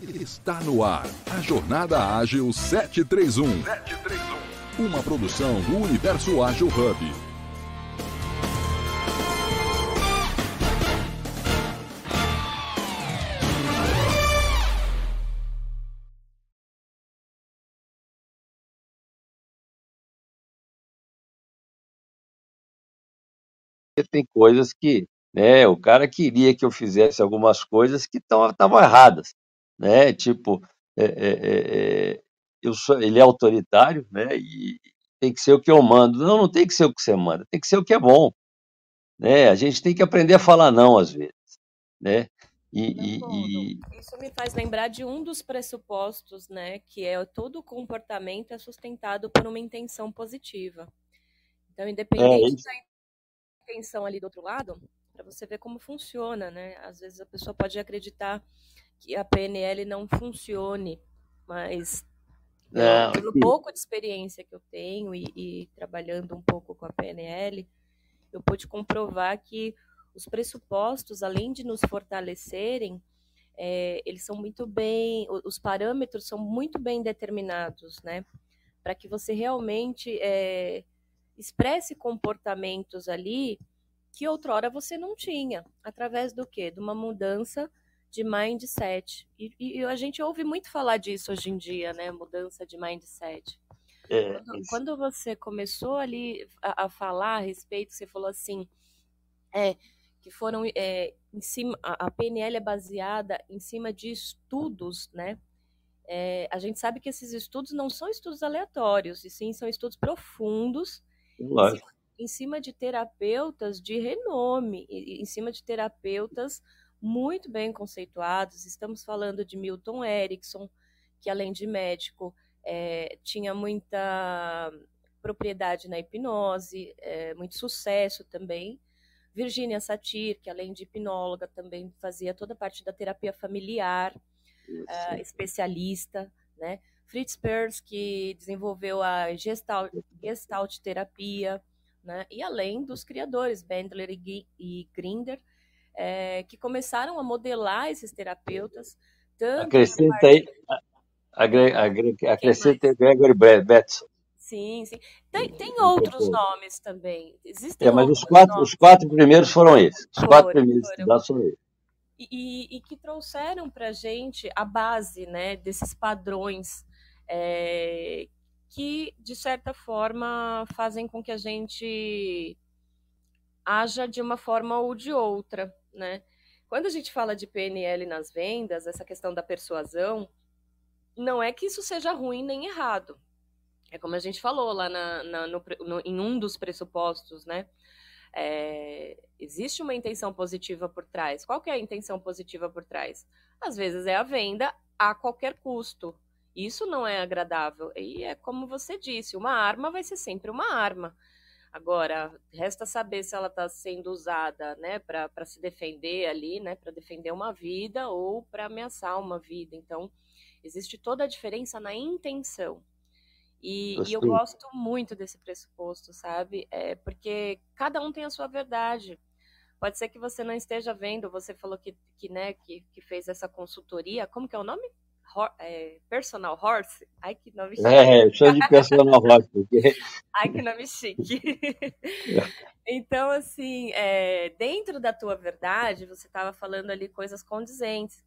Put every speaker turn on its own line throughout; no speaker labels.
Está no ar a Jornada Ágil 731. 731. Uma produção do Universo Ágil Hub.
tem coisas que né, o cara queria que eu fizesse algumas coisas que estavam erradas, né? Tipo, é, é, é, eu sou, ele é autoritário, né? E tem que ser o que eu mando. Não, não tem que ser o que você manda, tem que ser o que é bom, né? A gente tem que aprender a falar não às vezes, né?
E, e, e, Isso me faz lembrar de um dos pressupostos, né? Que é todo comportamento é sustentado por uma intenção positiva. Então, independente da intenção ali do outro lado, para você ver como funciona, né? Às vezes a pessoa pode acreditar que a PNL não funcione, mas é, pelo pouco de experiência que eu tenho e, e, trabalhando um pouco com a PNL, eu pude comprovar que os pressupostos, além de nos fortalecerem, é, eles são muito bem, os parâmetros são muito bem determinados, né? Para que você realmente é, expresse comportamentos ali que outrora você não tinha, através do quê? De uma mudança de mindset. E, e, a gente ouve muito falar disso hoje em dia, né? Mudança de mindset. É, quando, quando, você começou ali a, a, falar a respeito, você falou assim, é, que foram é, em cima, a, a, PNL é baseada em cima de estudos, né? É, a gente sabe que esses estudos não são estudos aleatórios, e sim são estudos profundos, Lógico em cima de terapeutas de renome, em cima de terapeutas muito bem conceituados. Estamos falando de Milton Erickson, que além de médico é, tinha muita propriedade na hipnose, é, muito sucesso também. Virginia Satir, que além de hipnóloga também fazia toda a parte da terapia familiar, uh, especialista, né? Fritz Perls, que desenvolveu a gestalt, gestalt terapia, né? E além dos criadores, Bendler e, e Grinder, é, que começaram a modelar esses terapeutas.
Acrescenta aí, acrescenta aí Gregory Betson.
Sim, sim. Tem, tem outros nomes também. Existem
é, mas os quatro, os quatro primeiros foram esses. Os foram, quatro primeiros foram. foram esses.
E, e, que trouxeram para a gente a base né, desses padrões é, que, de certa forma, fazem com que a gente haja de uma forma ou de outra, né? Quando a gente fala de PNL nas vendas, essa questão da persuasão, não é que isso seja ruim nem errado. É como a gente falou lá na, na no, no, em um dos pressupostos, né? É, existe uma intenção positiva por trás. Qual que é a intenção positiva por trás? Às vezes é a venda a qualquer custo. Isso não é agradável. E é como você disse, uma arma vai ser sempre uma arma. Agora, resta saber se ela está sendo usada né, para se defender ali, né, para defender uma vida ou para ameaçar uma vida. Então, existe toda a diferença na intenção. E, e eu gosto muito desse pressuposto, sabe? É, porque cada um tem a sua verdade. Pode ser que você não esteja vendo, você falou que, que, né, que, que fez essa consultoria. Como que é o nome? É, Personal Horse. Ai, que nome chique.
É, chama de Personal Horse. Porque...
Ai, que nome chique. então, assim, é, dentro da tua verdade, você estava falando ali coisas condizentes.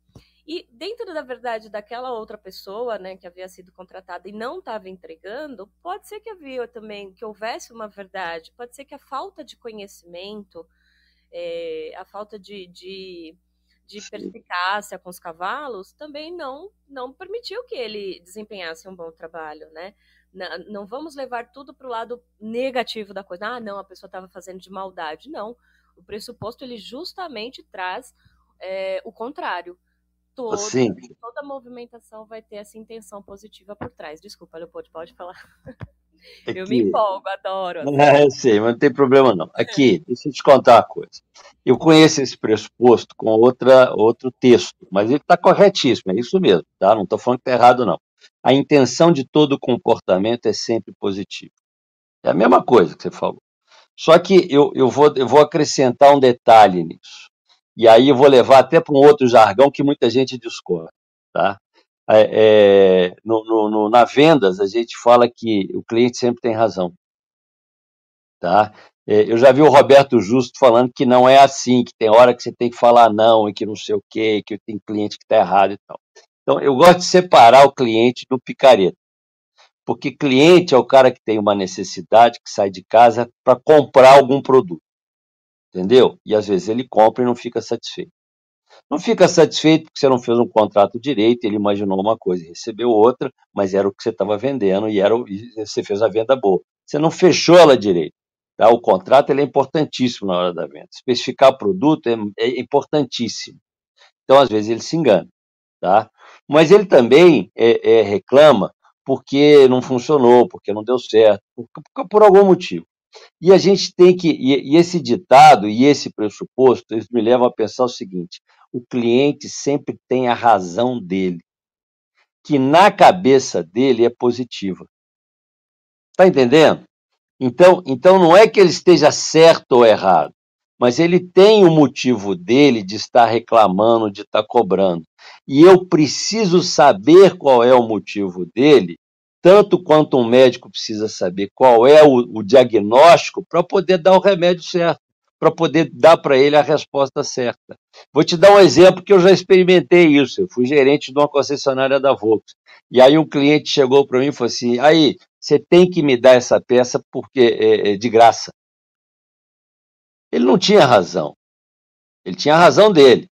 E dentro da verdade daquela outra pessoa, né, que havia sido contratada e não estava entregando, pode ser que havia também, que houvesse uma verdade, pode ser que a falta de conhecimento, é, a falta de, de de perspicácia com os cavalos também não não permitiu que ele desempenhasse um bom trabalho, né? Não vamos levar tudo para o lado negativo da coisa. Ah, não, a pessoa estava fazendo de maldade. Não, o pressuposto ele justamente traz é, o contrário. Todo, toda movimentação vai ter essa intenção positiva por trás. Desculpa, Leopoldo, pode falar. Aqui. Eu me empolgo, adoro.
É, eu sei, mas não tem problema não. Aqui, deixa eu te contar uma coisa. Eu conheço esse pressuposto com outra, outro texto, mas ele está corretíssimo, é isso mesmo, tá? Não estou falando que está errado, não. A intenção de todo comportamento é sempre positiva. É a mesma coisa que você falou. Só que eu, eu, vou, eu vou acrescentar um detalhe nisso. E aí eu vou levar até para um outro jargão que muita gente discorda. tá? É, é, no, no, no, na vendas, a gente fala que o cliente sempre tem razão. Tá? É, eu já vi o Roberto Justo falando que não é assim, que tem hora que você tem que falar não e que não sei o quê, que tem cliente que está errado e tal. Então, eu gosto de separar o cliente do picareta. Porque cliente é o cara que tem uma necessidade, que sai de casa para comprar algum produto. Entendeu? E às vezes ele compra e não fica satisfeito. Não fica satisfeito porque você não fez um contrato direito, ele imaginou uma coisa e recebeu outra, mas era o que você estava vendendo e, era, e você fez a venda boa. Você não fechou ela direito. Tá? O contrato é importantíssimo na hora da venda. Especificar produto é, é importantíssimo. Então, às vezes, ele se engana. Tá? Mas ele também é, é, reclama porque não funcionou, porque não deu certo, por, por, algum motivo. E a gente tem que, e, e esse ditado e esse pressuposto, eles me levam a pensar o seguinte: o cliente sempre tem a razão dele, que na cabeça dele é positiva. Está entendendo? Então, então não é que ele esteja certo ou errado, mas ele tem o motivo dele de estar reclamando, de estar cobrando. E eu preciso saber qual é o motivo dele, tanto quanto um médico precisa saber qual é o, o diagnóstico para poder dar o remédio certo, para poder dar para ele a resposta certa. Vou te dar um exemplo que eu já experimentei isso. Eu fui gerente de uma concessionária da Volkswagen. E aí um cliente chegou para mim e falou assim: aí, você tem que me dar essa peça porque é, é de graça. Ele não tinha razão. Ele tinha a razão dele.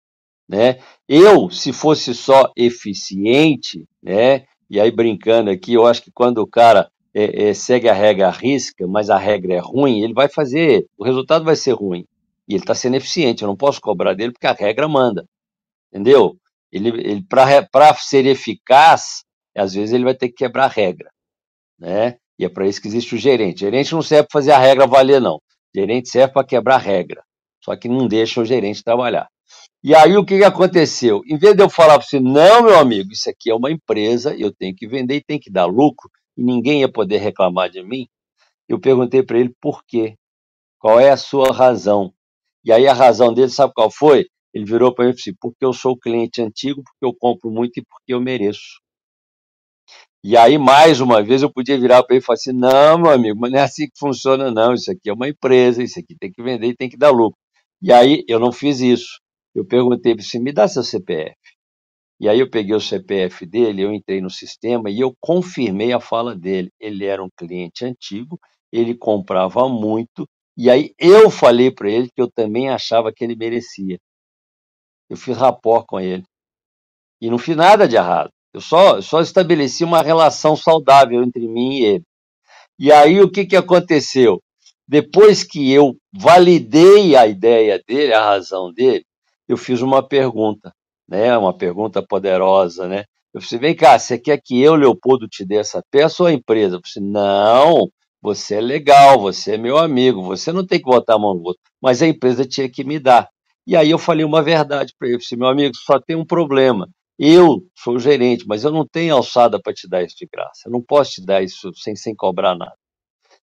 Né? Eu, se fosse só eficiente, né? e aí brincando aqui, eu acho que quando o cara é, é, segue a regra à risca, mas a regra é ruim, ele vai fazer, o resultado vai ser ruim. E ele está sendo eficiente, eu não posso cobrar dele porque a regra manda. Entendeu? Ele, ele Para ser eficaz, às vezes ele vai ter que quebrar a regra né? E é para isso que existe o gerente. Gerente não serve para fazer a regra valer, não. Gerente serve para quebrar a regra. Só que não deixa o gerente trabalhar. E aí o que, que aconteceu? Em vez de eu falar para você, não, meu amigo, isso aqui é uma empresa, eu tenho que vender e tem que dar lucro, e ninguém ia poder reclamar de mim, eu perguntei para ele por quê. Qual é a sua razão? E aí a razão dele, sabe qual foi? Ele virou para mim e disse, porque eu sou cliente antigo, porque eu compro muito e porque eu mereço. E aí, mais uma vez, eu podia virar para ele e falar assim: não, meu amigo, mas não é assim que funciona, não. Isso aqui é uma empresa, isso aqui tem que vender e tem que dar lucro. E aí, eu não fiz isso. Eu perguntei para ele: me dá seu CPF. E aí, eu peguei o CPF dele, eu entrei no sistema e eu confirmei a fala dele. Ele era um cliente antigo, ele comprava muito, e aí eu falei para ele que eu também achava que ele merecia. Eu fiz rapport com ele. E não fiz nada de errado. Eu só, só estabeleci uma relação saudável entre mim e ele. E aí o que, que aconteceu? Depois que eu validei a ideia dele, a razão dele, eu fiz uma pergunta, né? Uma pergunta poderosa, né? Eu falei, vem cá, você quer que eu, Leopoldo, te dê essa peça ou a empresa? Eu falei, não, você é legal, você é meu amigo, você não tem que botar a mão no outro, mas a empresa tinha que me dar. E aí eu falei uma verdade para ele, eu falei, meu amigo, só tem um problema, eu sou o gerente, mas eu não tenho alçada para te dar isso de graça. Eu não posso te dar isso sem, sem cobrar nada.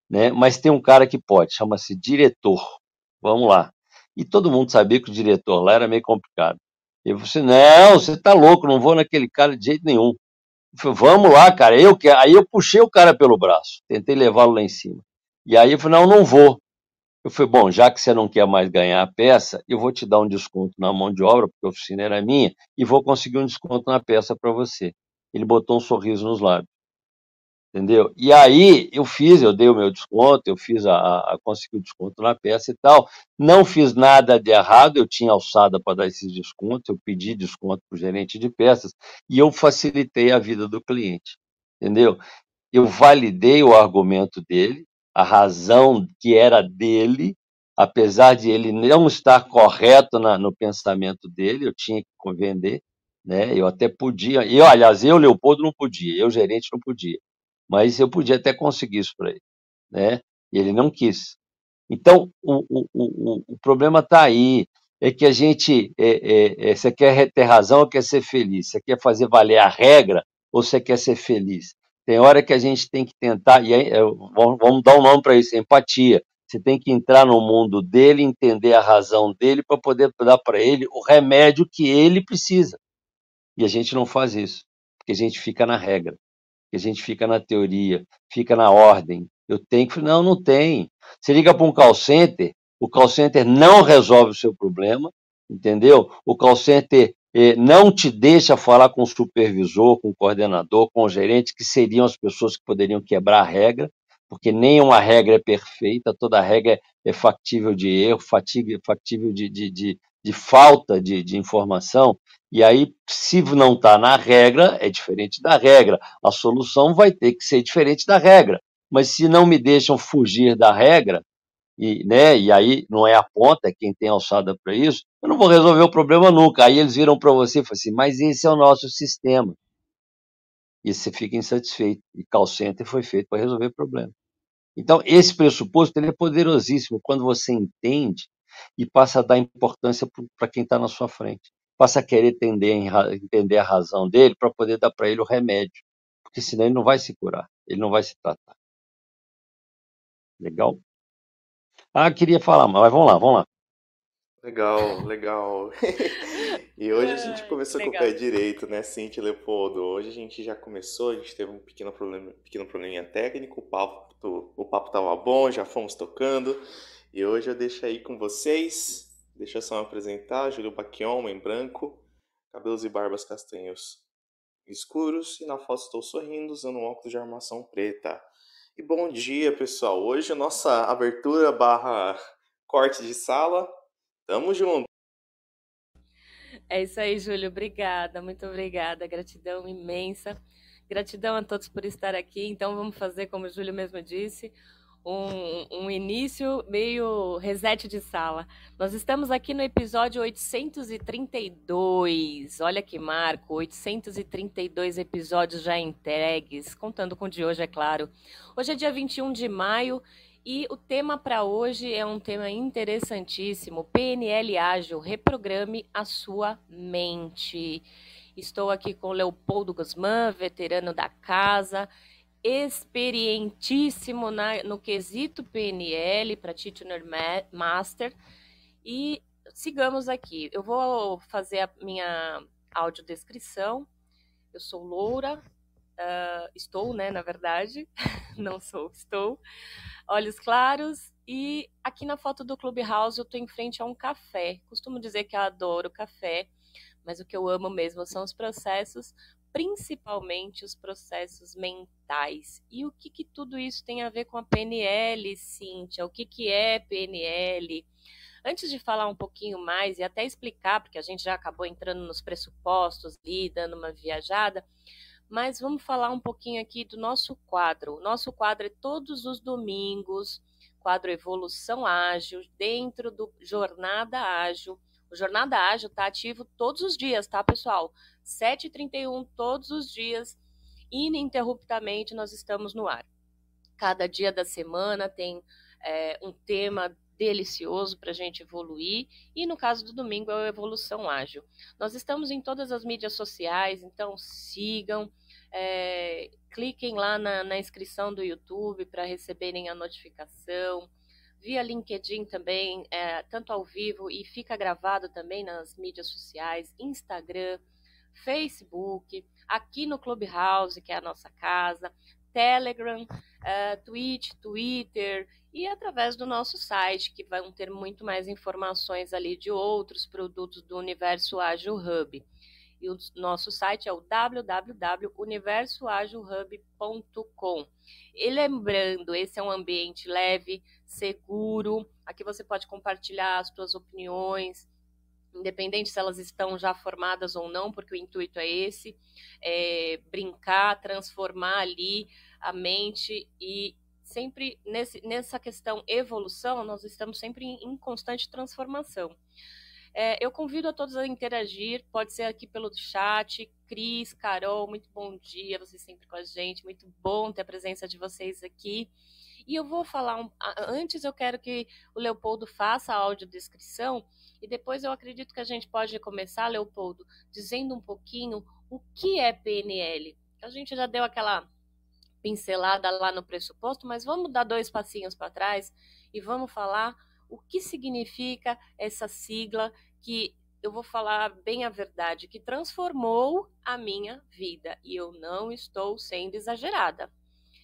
Né? Mas tem um cara que pode, chama-se diretor. Vamos lá. E todo mundo sabia que o diretor lá era meio complicado. Eu falei assim, não, você está louco, não vou naquele cara de jeito nenhum. Eu falei, vamos lá, cara. Eu, aí eu puxei o cara pelo braço, tentei levá-lo lá em cima. E aí eu falei, não, não vou. Eu falei, bom, já que você não quer mais ganhar a peça, eu vou te dar um desconto na mão de obra, porque a oficina era minha, e vou conseguir um desconto na peça para você. Ele botou um sorriso nos lábios. Entendeu? E aí eu fiz, eu dei o meu desconto, eu fiz a, a consegui o desconto na peça e tal. Não fiz nada de errado, eu tinha alçada para dar esses descontos, eu pedi desconto para o gerente de peças e eu facilitei a vida do cliente. Entendeu? Eu validei o argumento dele, a razão que era dele, apesar de ele não estar correto na, no pensamento dele, eu tinha que vender, né? Eu até podia, e aliás, eu, Leopoldo, não podia, eu, gerente, não podia, mas eu podia até conseguir isso para ele, né? E ele não quis. Então, o, o, o, o problema está aí, é que a gente, é, é, é, você quer ter razão ou quer ser feliz? Você quer fazer valer a regra ou você quer ser feliz? Tem hora que a gente tem que tentar, e aí, vamos dar um nome para isso, empatia. Você tem que entrar no mundo dele, entender a razão dele para poder dar para ele o remédio que ele precisa. E a gente não faz isso, porque a gente fica na regra, porque a gente fica na teoria, fica na ordem. Eu tenho que. Não, não tem. Você liga para um call center, o call center não resolve o seu problema, entendeu? O call center eh, não te deixa falar com o supervisor, com o coordenador, com o gerente, que seriam as pessoas que poderiam quebrar a regra, porque nenhuma regra é perfeita, toda regra é factível de erro, factível de, de, de, de falta de, de informação. E aí, se não está na regra, é diferente da regra. A solução vai ter que ser diferente da regra. Mas se não me deixam fugir da regra, e, né, e aí não é a ponta, é quem tem alçada para isso, eu não vou resolver o problema nunca. Aí eles viram para você e falam assim, mas esse é o nosso sistema. E você fica insatisfeito. E call center foi feito para resolver problema. Então, esse pressuposto ele é poderosíssimo quando você entende e passa a dar importância para quem está na sua frente. Passa a querer entender, entender a razão dele para poder dar para ele o remédio. Porque senão ele não vai se curar, ele não vai se tratar. Legal? Ah, queria falar, mas vamos lá, vamos lá.
Legal, legal. e hoje a gente começou com o pé direito, né, Cintia Leopoldo? Hoje a gente já começou, a gente teve um pequeno, problema, pequeno probleminha técnico, o papo, o papo tava bom, já fomos tocando. E hoje eu deixo aí com vocês, deixa eu só me apresentar, Júlio Baquion, homem branco, cabelos e barbas castanhos escuros, e na foto estou sorrindo usando um óculos de armação preta. E bom dia, pessoal. Hoje a nossa abertura barra corte de sala. Tamo junto.
É isso aí, Júlio. Obrigada, muito obrigada. Gratidão imensa. Gratidão a todos por estar aqui. Então vamos fazer, como o Júlio mesmo disse, um, um, início meio reset de sala. Nós estamos aqui no episódio 832. Olha que marco, 832 episódios já entregues, contando com o de hoje, é claro. Hoje é dia 21 de maio e o tema para hoje é um tema interessantíssimo: PNL ágil, reprograme a sua mente. Estou aqui com Leopoldo Guzmán, veterano da casa experientíssimo na, no quesito PNL, Practitioner Master. E sigamos aqui. Eu vou fazer a minha audiodescrição. Eu sou loura, uh, estou, né, na verdade, não sou, estou. Olhos claros e aqui na foto do Clubhouse eu estou em frente a um café. Costumo dizer que eu adoro café, mas o que eu amo mesmo são os processos principalmente os processos mentais. E o que, que tudo isso tem a ver com a PNL, Cíntia? O que, que é PNL? Antes de falar um pouquinho mais e até explicar, porque a gente já acabou entrando nos pressupostos ali, dando uma viajada, mas vamos falar um pouquinho aqui do nosso quadro. O nosso quadro é todos os domingos, quadro Evolução Ágil, dentro do Jornada Ágil. O Jornada Ágil está ativo todos os dias, tá, pessoal? 7h31 todos os dias, ininterruptamente nós estamos no ar. Cada dia da semana tem é, um tema delicioso para a gente evoluir. E no caso do domingo é a evolução ágil. Nós estamos em todas as mídias sociais, então sigam, é, cliquem lá na, na inscrição do YouTube para receberem a notificação. Via LinkedIn também, é, tanto ao vivo e fica gravado também nas mídias sociais, Instagram. Facebook, aqui no Clubhouse, que é a nossa casa, Telegram, uh, Twitch, Twitter e através do nosso site, que vão ter muito mais informações ali de outros produtos do Universo Ágil Hub. E o nosso site é o www.universoagilhub.com. E lembrando, esse é um ambiente leve, seguro. Aqui você pode compartilhar as suas opiniões, independente se elas estão já formadas ou não, porque o intuito é esse, é brincar, transformar ali a mente e sempre nesse, nessa questão evolução, nós estamos sempre em, em constante transformação. É, eu convido a todos a interagir, pode ser aqui pelo chat. Cris, Carol, muito bom dia, vocês sempre com a gente, muito bom ter a presença de vocês aqui. E eu vou falar, um, antes eu quero que o Leopoldo faça a audiodescrição e depois eu acredito que a gente pode começar, Leopoldo, dizendo um pouquinho o que é PNL. A gente já deu aquela pincelada lá no pressuposto, mas vamos dar dois passinhos para trás e vamos falar o que significa essa sigla que eu vou falar bem a verdade, que transformou a minha vida. E eu não estou sendo exagerada.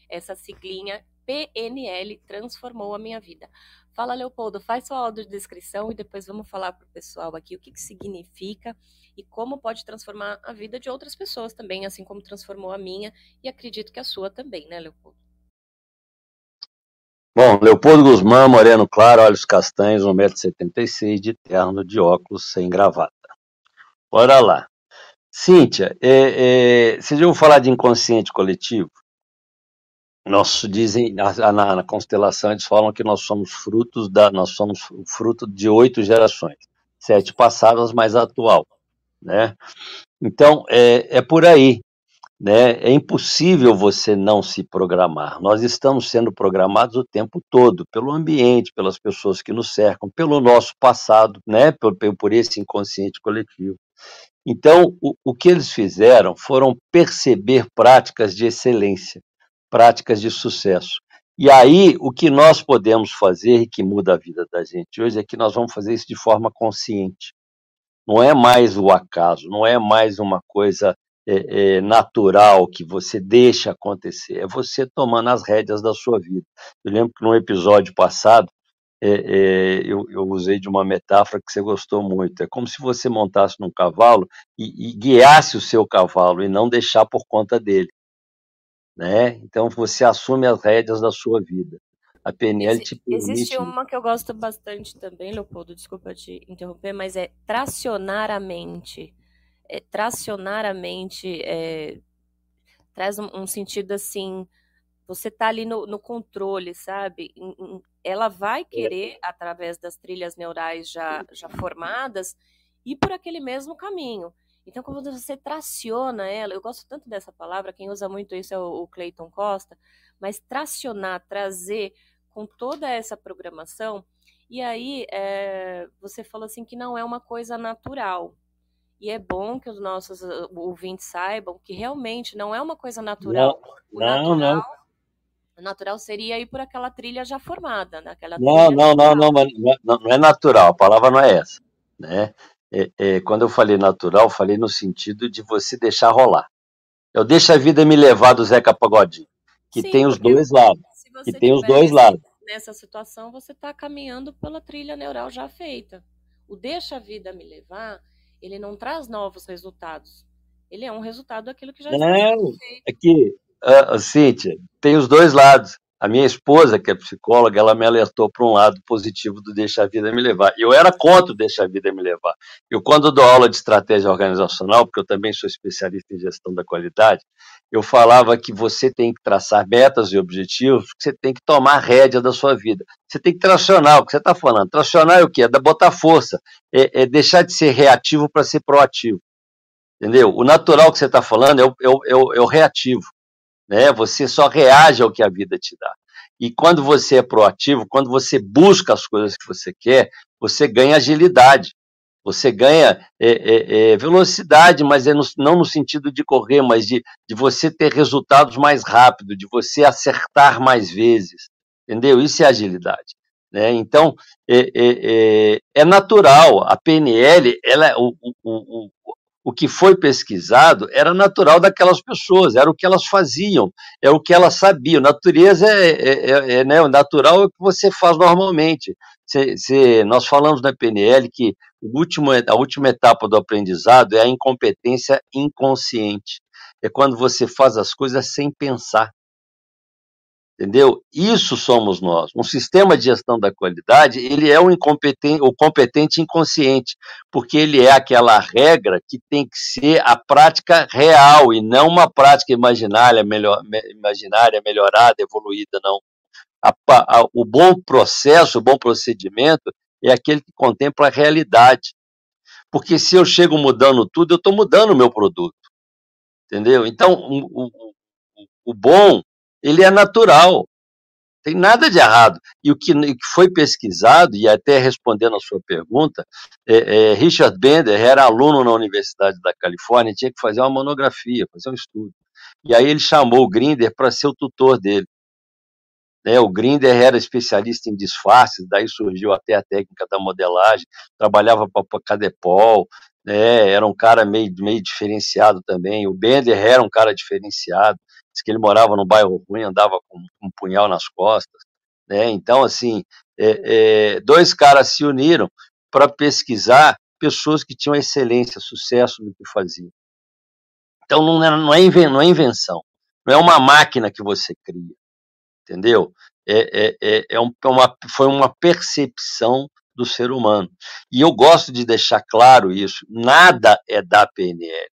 Essa siglinha PNL transformou a minha vida. Fala, Leopoldo, faz sua audiodescrição e depois vamos falar para o pessoal aqui o que, que significa e como pode transformar a vida de outras pessoas também, assim como transformou a minha e acredito que a sua também, né, Leopoldo?
Bom, Leopoldo Guzmán, moreno claro, olhos castanhos, 1,76m, de terno, de óculos, sem gravata. Bora lá. Cíntia, é, é, vocês falar de inconsciente coletivo? Nós dizem, na, na, constelação, eles falam que nós somos frutos da, nós somos fruto de oito gerações, sete passadas, mais a atual, né? Então, é, é por aí, né? É impossível você não se programar. Nós estamos sendo programados o tempo todo, pelo ambiente, pelas pessoas que nos cercam, pelo nosso passado, né? Por, por esse inconsciente coletivo. Então, o, o que eles fizeram foram perceber práticas de excelência práticas de sucesso. E aí, o que nós podemos fazer que muda a vida da gente hoje é que nós vamos fazer isso de forma consciente. Não é mais o acaso, não é mais uma coisa é, é, natural que você deixa acontecer, é você tomando as rédeas da sua vida. Eu lembro que no episódio passado é, é, eu, eu, usei de uma metáfora que você gostou muito. É como se você montasse num cavalo e, e guiasse o seu cavalo e não deixar por conta dele né? Então você assume as rédeas da sua vida. A PNL te permite...
Existe uma que eu gosto bastante também, Leopoldo, desculpa te interromper, mas é tracionar a mente. É, tracionar a mente é, traz um, um, sentido assim, você tá ali no, no controle, sabe? Ela vai é. querer, através das trilhas neurais já, já formadas, ir por aquele mesmo caminho. Então, quando você traciona ela, eu gosto tanto dessa palavra, quem usa muito isso é o, Clayton Costa, mas tracionar, trazer com toda essa programação, e aí é, você falou assim que não é uma coisa natural. E é bom que os nossos uh, ouvintes saibam que realmente não é uma coisa natural.
Não, não, natural, não.
O natural seria ir por aquela trilha já formada, naquela?
Não, não, não, não, não, não é natural, a palavra não é essa, né? É, é, quando eu falei natural, falei no sentido de você deixar rolar. Eu deixo a vida me levar do Zeca Pagodinho, que Sim, tem os dois lados. Que tem os dois lados.
Nessa situação, você está caminhando pela trilha neural já feita. O deixa a vida me levar, ele não traz novos resultados. Ele é um resultado daquilo que já
está feito. É que, uh, Cíntia, tem os dois lados. A minha esposa, que é psicóloga, ela me alertou para um lado positivo do deixar a vida me levar. Eu era contra o deixar a vida me levar. Eu, quando dou aula de estratégia organizacional, porque eu também sou especialista em gestão da qualidade, eu falava que você tem que traçar metas e objetivos, que você tem que tomar rédea da sua vida. Você tem que tracionar, o que você está falando. Tracionar é o quê? É botar força. É, é deixar de ser reativo para ser proativo. Entendeu? O natural que você está falando é o, é, o, é o reativo né? Você só reage ao que a vida te dá. E quando você é proativo, quando você busca as coisas que você quer, você ganha agilidade, você ganha é, é, é, velocidade, mas é no, não no sentido de correr, mas de, de você ter resultados mais rápido, de você acertar mais vezes, entendeu? Isso é agilidade. Né? Então, é, é, é, é natural, a PNL, ela, o, o, o que foi pesquisado era natural daquelas pessoas, era o que elas faziam, é o que elas sabiam. Natureza é, é, é, é né, o natural é o que você faz normalmente. Se, se, nós falamos na PNL que o último, a última etapa do aprendizado é a incompetência inconsciente. É quando você faz as coisas sem pensar. Entendeu? Isso somos nós. Um sistema de gestão da qualidade, ele é o incompetente, o competente inconsciente, porque ele é aquela regra que tem que ser a prática real e não uma prática imaginária, melhor, imaginária melhorada, evoluída, não. A, a, o bom processo, o bom procedimento é aquele que contempla a realidade. Porque se eu chego mudando tudo, eu estou mudando o meu produto. Entendeu? Então, o, o, o bom ele é natural. Tem nada de errado. E o que foi pesquisado, e até respondendo a sua pergunta, é, é, Richard Bender era aluno na Universidade da Califórnia, tinha que fazer uma monografia, fazer um estudo. E aí ele chamou o Grinder para ser o tutor dele. Né? O Grinder era especialista em disfarces, daí surgiu até a técnica da modelagem, trabalhava para a Cadepol, né? era um cara meio, meio diferenciado também. O Bender era um cara diferenciado, diz que ele morava no bairro ruim, andava com, com um punhal nas costas. Né? Então, assim, é, é, dois caras se uniram para pesquisar pessoas que tinham excelência, sucesso no que faziam. Então, não é, não é, não é invenção, não é uma máquina que você cria entendeu? É, é, é, é, é uma, foi uma percepção do ser humano. E eu gosto de deixar claro isso: nada é da PNL.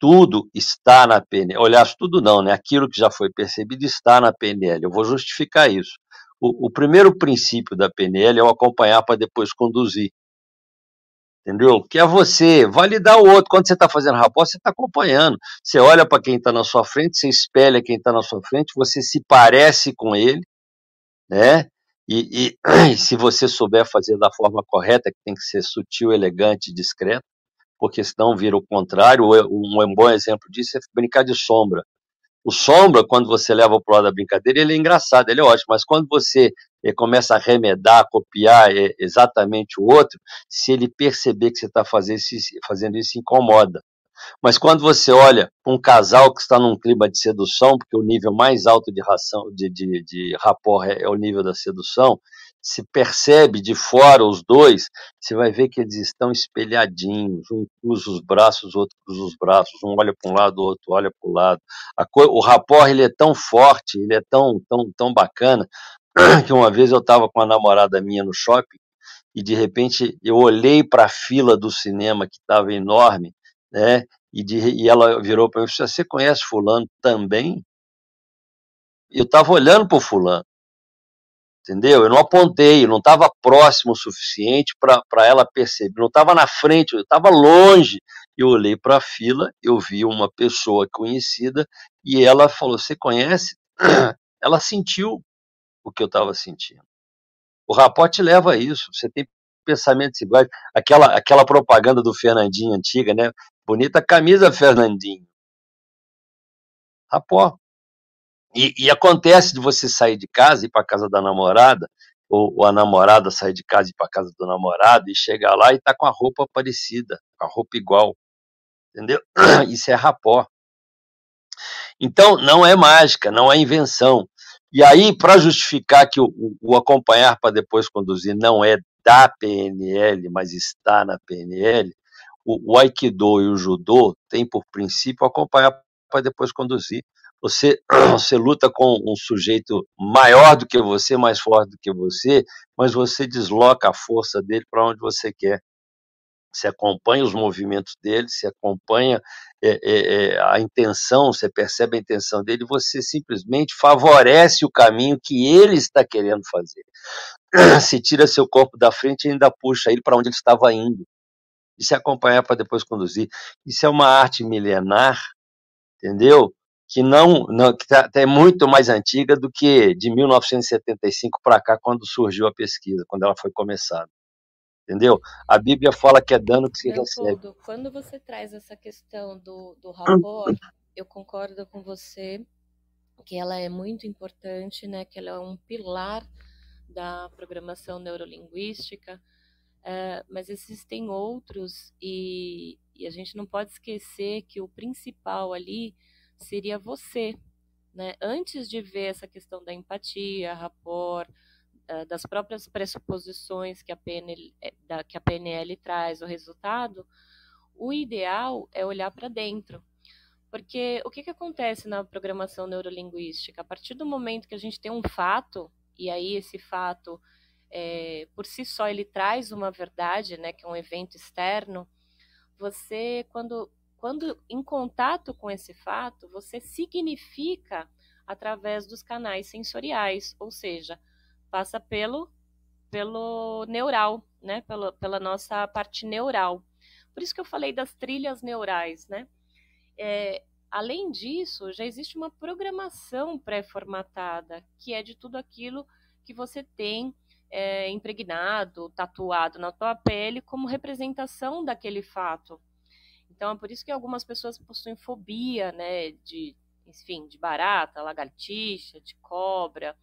Tudo está na PNL. Aliás, tudo não, né? Aquilo que já foi percebido está na PNL. Eu vou justificar isso. O, o primeiro princípio da PNL é o acompanhar para depois conduzir entendeu? Que é você validar o outro. Quando você está fazendo rapport, você está acompanhando. Você olha para quem está na sua frente, você espelha quem está na sua frente, você se parece com ele, né? E, e, se você souber fazer da forma correta, que tem que ser sutil, elegante discreto, porque senão vira o contrário. Um bom exemplo disso é brincar de sombra. O sombra, quando você leva para o lado da brincadeira, ele é engraçado, ele é ótimo, mas quando você eh, começa a remedar, copiar eh, exatamente o outro, se ele perceber que você está fazendo, fazendo isso, incomoda. Mas quando você olha um casal que está num clima de sedução, porque o nível mais alto de, ração, de, de, de rapport é, é o nível da sedução, se percebe de fora os dois, você vai ver que eles estão espelhadinhos, um cruza os braços, o outro cruza os braços, um olha para um lado, o outro olha para o lado. o rapport ele é tão forte, ele é tão, tão, tão bacana, que uma vez eu estava com a namorada minha no shopping e de repente eu olhei para a fila do cinema que estava enorme, né? E, de, e ela virou para mim e disse: Você conhece Fulano também? Eu estava olhando para o Fulano entendeu? Eu não apontei, não estava próximo o suficiente para ela perceber, não estava na frente, eu estava longe. Eu olhei para a fila, eu vi uma pessoa conhecida e ela falou: Você conhece? Ela sentiu o que eu estava sentindo. O rapote leva a isso. Você tem pensamentos iguais. Aquela, aquela propaganda do Fernandinho antiga, né? Bonita camisa, Fernandinho. Rapó. E, e, acontece de você sair de casa e ir para casa da namorada, ou, ou, a namorada sair de casa e ir para casa do namorado e chegar lá e tá com a roupa parecida, com a roupa igual. Entendeu? Isso é rapó. Então, não é mágica, não é invenção. E aí, para justificar que o, o acompanhar para depois conduzir não é da PNL, mas está na PNL, o, o Aikido e o Judô têm por princípio acompanhar para depois conduzir. Você, você luta com um sujeito maior do que você, mais forte do que você, mas você desloca a força dele para onde você quer. Você acompanha os movimentos dele, você acompanha é, é, é, a intenção, você percebe a intenção dele, você simplesmente favorece o caminho que ele está querendo fazer. Se tira seu corpo da frente e ainda puxa ele para onde ele estava indo. E se acompanhar para depois conduzir. Isso é uma arte milenar, entendeu? que não, não que tá, é muito mais antiga do que de 1975 para cá, quando surgiu a pesquisa, quando ela foi começada. Entendeu? A Bíblia fala que é dano que se recebe.
Quando você traz essa questão do, do rapport, eu concordo com você que ela é muito importante, né? Que ela é um pilar da programação neurolinguística, é, mas existem outros e, e a gente não pode esquecer que o principal ali seria você, né? Antes de ver essa questão da empatia, rapport, eh, das próprias pressuposições que a PNL, eh, que a PNL traz, o resultado, o ideal é olhar para dentro. Porque o que, que acontece na programação neurolinguística? A partir do momento que a gente tem um fato, e aí esse fato, é, por si só, ele traz uma verdade, né, que é um evento externo, você, quando quando em contato com esse fato, você significa através dos canais sensoriais, ou seja, passa pelo pelo neural, né? Pela, pela nossa parte neural. Por isso que eu falei das trilhas neurais, né? É, além disso, já existe uma programação pré-formatada, que é de tudo aquilo que você tem é, impregnado, tatuado na tua pele como representação daquele fato. Então é por isso que algumas pessoas possuem fobia, né, de, enfim, de barata, lagartixa, de cobra,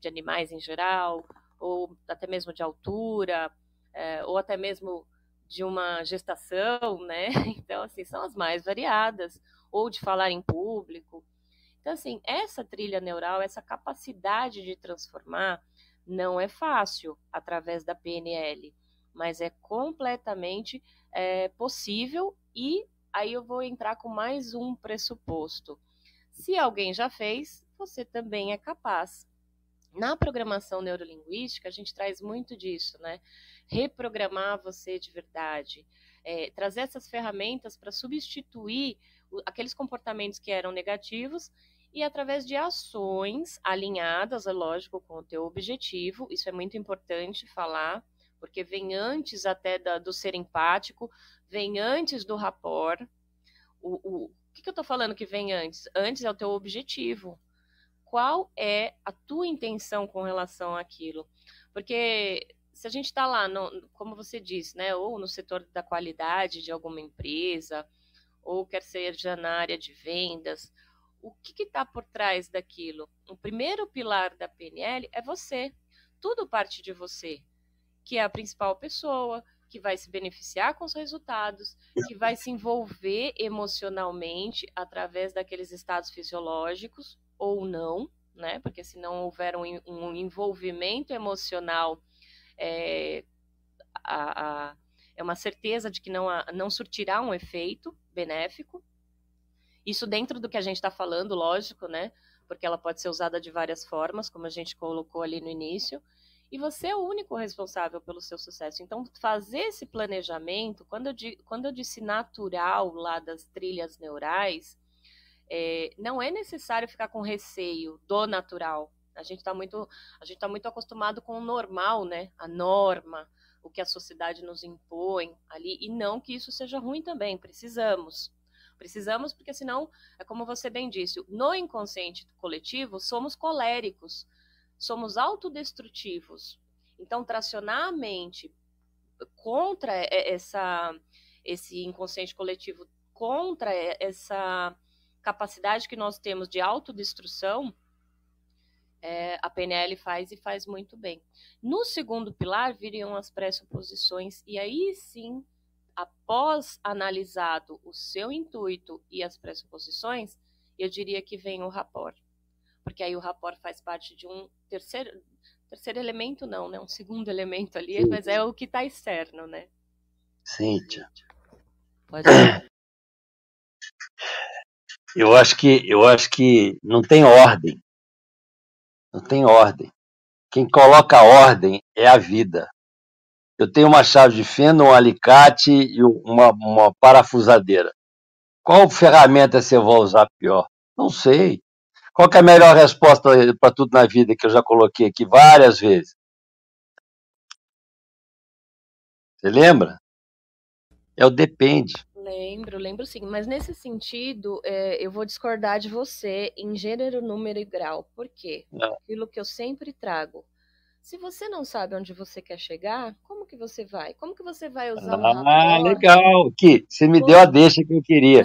de animais em geral, ou até mesmo de altura, é, ou até mesmo de uma gestação, né? Então, assim, são as mais variadas, ou de falar em público. Então, assim, essa trilha neural, essa capacidade de transformar, não é fácil através da PNL, mas é completamente é, possível e aí eu vou entrar com mais um pressuposto. Se alguém já fez, você também é capaz. Na programação neurolinguística, a gente traz muito disso, né? Reprogramar você de verdade, é, trazer essas ferramentas para substituir aqueles comportamentos que eram negativos e através de ações alinhadas, é lógico, com o teu objetivo. Isso é muito importante falar, porque vem antes até da, do ser empático, vem antes do rapport. O, o, o que, que eu estou falando que vem antes? Antes é o teu objetivo qual é a tua intenção com relação àquilo. Porque se a gente está lá, no, como você disse, né, ou no setor da qualidade de alguma empresa, ou quer seja na área de vendas, o que está por trás daquilo? O primeiro pilar da PNL é você. Tudo parte de você, que é a principal pessoa, que vai se beneficiar com os resultados, que vai se envolver emocionalmente através daqueles estados fisiológicos ou não, né? Porque se não houver um, um envolvimento emocional, é, a, a, é uma certeza de que não, não surtirá um efeito benéfico. Isso dentro do que a gente está falando, lógico, né? Porque ela pode ser usada de várias formas, como a gente colocou ali no início. E você é o único responsável pelo seu sucesso. Então, fazer esse planejamento, quando eu, quando eu disse natural lá das trilhas neurais, é, não é necessário ficar com receio do natural. A gente está muito, a gente tá muito acostumado com o normal, né? A norma, o que a sociedade nos impõe ali, e não que isso seja ruim também. Precisamos. Precisamos, porque senão, é como você bem disse, no inconsciente coletivo, somos coléricos, somos autodestrutivos. Então, tracionar a mente contra essa, esse inconsciente coletivo, contra essa capacidade que nós temos de autodestruição, é, a PNL faz e faz muito bem. No segundo pilar viriam as pressuposições, e aí sim, após analisado o seu intuito e as pressuposições, eu diria que vem o rapport. Porque aí o rapport faz parte de um terceiro, terceiro elemento, não, né? Um segundo elemento ali, sim. mas é o que está externo, né?
Cíntia. Pode ir. Eu acho que eu acho que não tem ordem. Não tem ordem. Quem coloca ordem é a vida. Eu tenho uma chave de fenda, um alicate e uma, uma parafusadeira. Qual ferramenta você vai usar pior? Não sei. Qual é a melhor resposta para tudo na vida que eu já coloquei aqui várias vezes? Você lembra? É o depende.
Lembro, lembro sim. Mas nesse sentido, é, eu vou discordar de você em gênero, número e grau. Por quê? Não. Aquilo que eu sempre trago. Se você não sabe onde você quer chegar, como que você vai? Como que você vai usar
Ah, legal. Que você me deu a deixa que eu queria.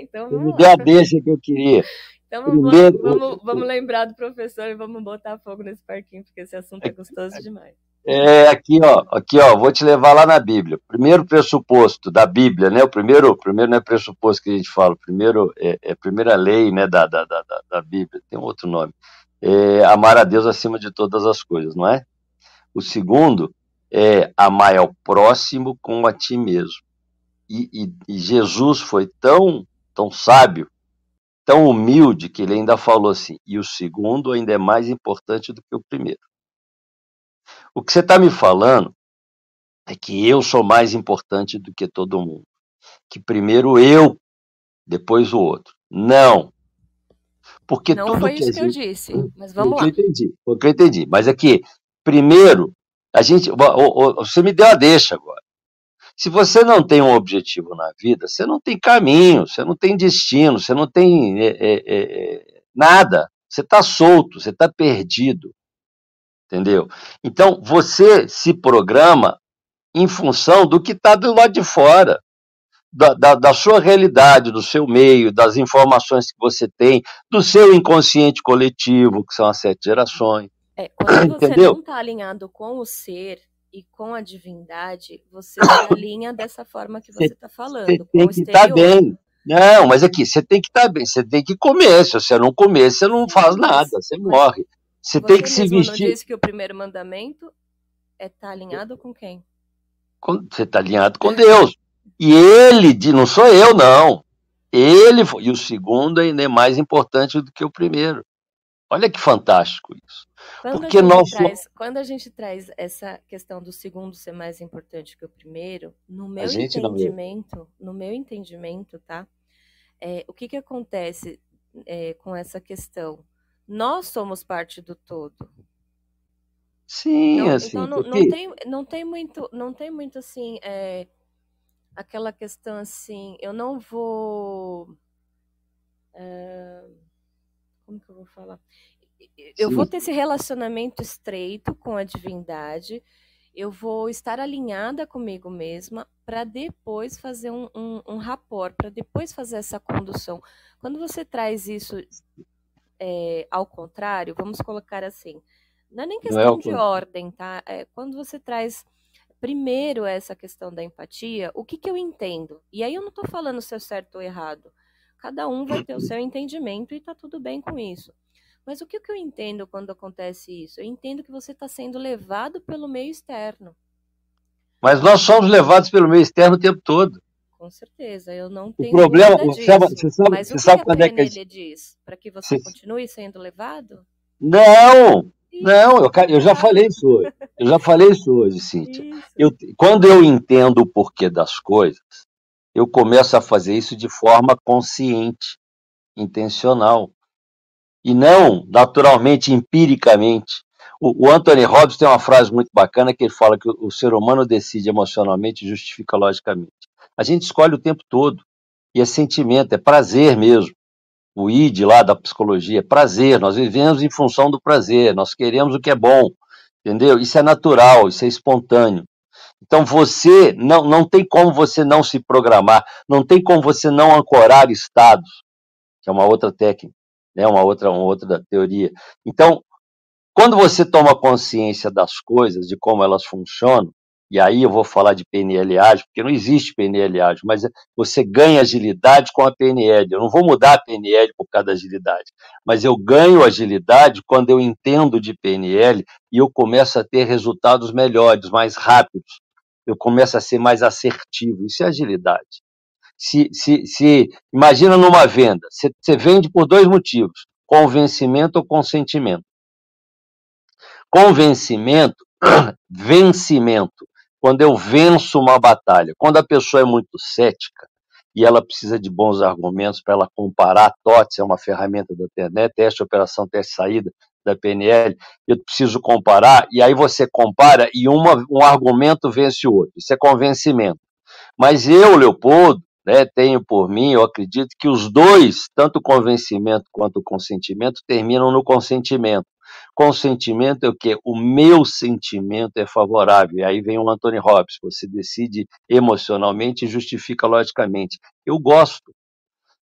então, você me deu a deixa que eu queria.
Então Primeiro... vamos, vamos, vamos lembrar do professor e vamos botar fogo nesse parquinho, porque esse assunto é gostoso demais.
É, aqui, ó, aqui, ó, vou te levar lá na Bíblia. Primeiro pressuposto da Bíblia, né? O primeiro, primeiro não é pressuposto que a gente fala, o primeiro é, é a primeira lei, né, da, da, da, da Bíblia, tem um outro nome. É amar a Deus acima de todas as coisas, não é? O segundo é amar ao próximo como a ti mesmo. E, e, e Jesus foi tão, tão sábio, tão humilde, que ele ainda falou assim: e o segundo ainda é mais importante do que o primeiro. O que você está me falando é que eu sou mais importante do que todo mundo. Que primeiro eu, depois o outro. Não. Porque
Não
tudo
foi
que
isso que
gente...
eu disse, mas vamos lá.
Que eu entendi, o que eu entendi. Mas é que, primeiro, a gente. Você me deu a deixa agora. Se você não tem um objetivo na vida, você não tem caminho, você não tem destino, você não tem é, é, é, nada. Você está solto, você está perdido entendeu? Então, você se programa em função do que está do lado de fora, da, da, da, sua realidade, do seu meio, das informações que você tem, do seu inconsciente coletivo, que são as sete gerações.
É, quando você Entendeu? não está alinhado com o ser e com a divindade, você se alinha dessa forma que você está falando. Você
tem que estar tá bem. Não, mas aqui, você tem que estar tá bem, você tem que comer. Se você não comer, você não faz nada, você morre. Você, você tem que se vestir. Você
disse que o primeiro mandamento é estar tá alinhado com quem?
Você está alinhado com Deus. E ele, não sou eu, não. Ele foi. E o segundo ainda é mais importante do que o primeiro. Olha que fantástico isso.
Quando Porque a nós traz, quando a gente traz essa questão do segundo ser mais importante que o primeiro, no meu entendimento, no meu entendimento, tá? É, o que que acontece é, com essa questão? Nós somos parte do todo.
Sim, então, assim. Então
não, porque... não, tem, não tem muito, não tem muito assim, é, aquela questão assim, eu não vou. É, como que eu vou falar? Eu Sim. vou ter esse relacionamento estreito com a divindade, eu vou estar alinhada comigo mesma para depois fazer um, um, um rapport, para depois fazer essa condução. Quando você traz isso é, ao contrário, vamos colocar assim, não é nem questão não é de ordem, tá? É quando você traz primeiro essa questão da empatia, o que, que eu entendo? E aí eu não estou falando se é certo ou errado. Cada um vai ter o seu entendimento e está tudo bem com isso. Mas o que, que eu entendo quando acontece isso? Eu entendo que você está sendo levado pelo meio externo.
Mas nós somos levados pelo meio externo o tempo todo.
Com certeza, eu não tenho.
O problema, você sabe, você sabe, Mas o que sabe que quando é que
diz? Para que você continue sendo levado?
Não, não, eu, eu já falei isso hoje. Eu já falei isso hoje, Cíntia. Eu, quando eu entendo o porquê das coisas, eu começo a fazer isso de forma consciente, intencional. E não naturalmente, empiricamente. O, o Anthony Robbins tem uma frase muito bacana que ele fala que o, o ser humano decide emocionalmente e justifica logicamente. A gente escolhe o tempo todo. E é sentimento, é prazer mesmo o id lá da psicologia, prazer, nós vivemos em função do prazer, nós queremos o que é bom, entendeu? Isso é natural, isso é espontâneo. Então você não, não tem como você não se programar, não tem como você não ancorar estados, que é uma outra técnica, né? uma outra uma outra teoria. Então, quando você toma consciência das coisas, de como elas funcionam, e aí eu vou falar de PNL ágil, porque não existe PNL ágil, mas você ganha agilidade com a PNL. Eu não vou mudar a PNL por causa da agilidade, mas eu ganho agilidade quando eu entendo de PNL e eu começo a ter resultados melhores, mais rápidos. Eu começo a ser mais assertivo. Isso é agilidade. Se, se, se imagina numa venda, você, você vende por dois motivos: convencimento ou consentimento. Convencimento, vencimento quando eu venço uma batalha. Quando a pessoa é muito cética e ela precisa de bons argumentos para ela comparar, TOTS é uma ferramenta da internet, teste operação, teste saída da PNL, eu preciso comparar, e aí você compara e uma, um argumento vence o outro. Isso é convencimento. Mas eu, Leopoldo, né, tenho por mim, eu acredito que os dois, tanto o convencimento quanto o consentimento, terminam no consentimento. Consentimento é o que? O meu sentimento é favorável. E aí vem o Anthony Robbins, você decide emocionalmente e justifica logicamente. Eu gosto.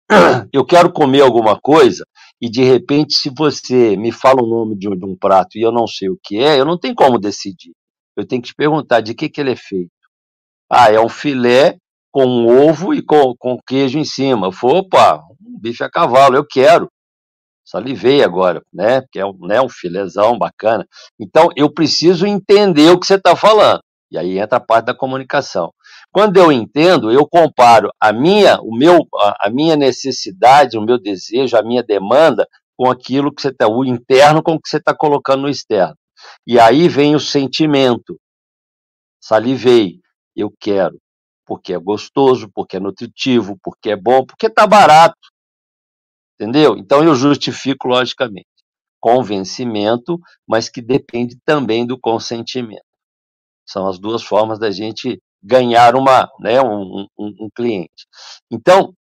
Eu quero comer alguma coisa e de repente, se você me fala o nome de um, de um prato e eu não sei o que é, eu não tenho como decidir. Eu tenho que te perguntar de que, que ele é feito. Ah, é um filé com ovo e com, com queijo em cima. Eu falo, opa, um bife a cavalo, eu quero salivei agora, né? Porque é um, né, um filezão bacana. Então, eu preciso entender o que você está falando. E aí entra a parte da comunicação. Quando eu entendo, eu comparo a minha, o meu, a minha necessidade, o meu desejo, a minha demanda com aquilo que você está, o interno com o que você está colocando no externo. E aí vem o sentimento. Salivei, eu quero, porque é gostoso, porque é nutritivo, porque é bom, porque está barato. Entendeu? Então eu justifico logicamente. Convencimento, mas que depende também do consentimento. São as duas formas da gente ganhar uma, né, um, um, um cliente. Então,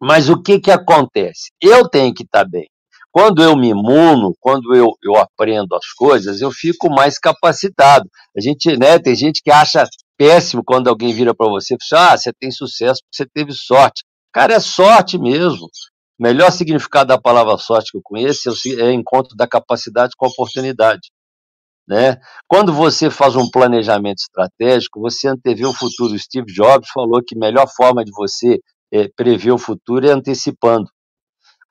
mas o que, que acontece? Eu tenho que estar bem. Quando eu me imuno, quando eu, eu aprendo as coisas, eu fico mais capacitado. A gente, né, tem gente que acha péssimo quando alguém vira para você e fala, assim, ah, você tem sucesso porque você teve sorte. Cara, é sorte mesmo. O melhor significado da palavra sorte que eu conheço é o encontro da capacidade com a oportunidade. Né? Quando você faz um planejamento estratégico, você antevê o futuro. Steve Jobs falou que a melhor forma de você é, prever o futuro é antecipando.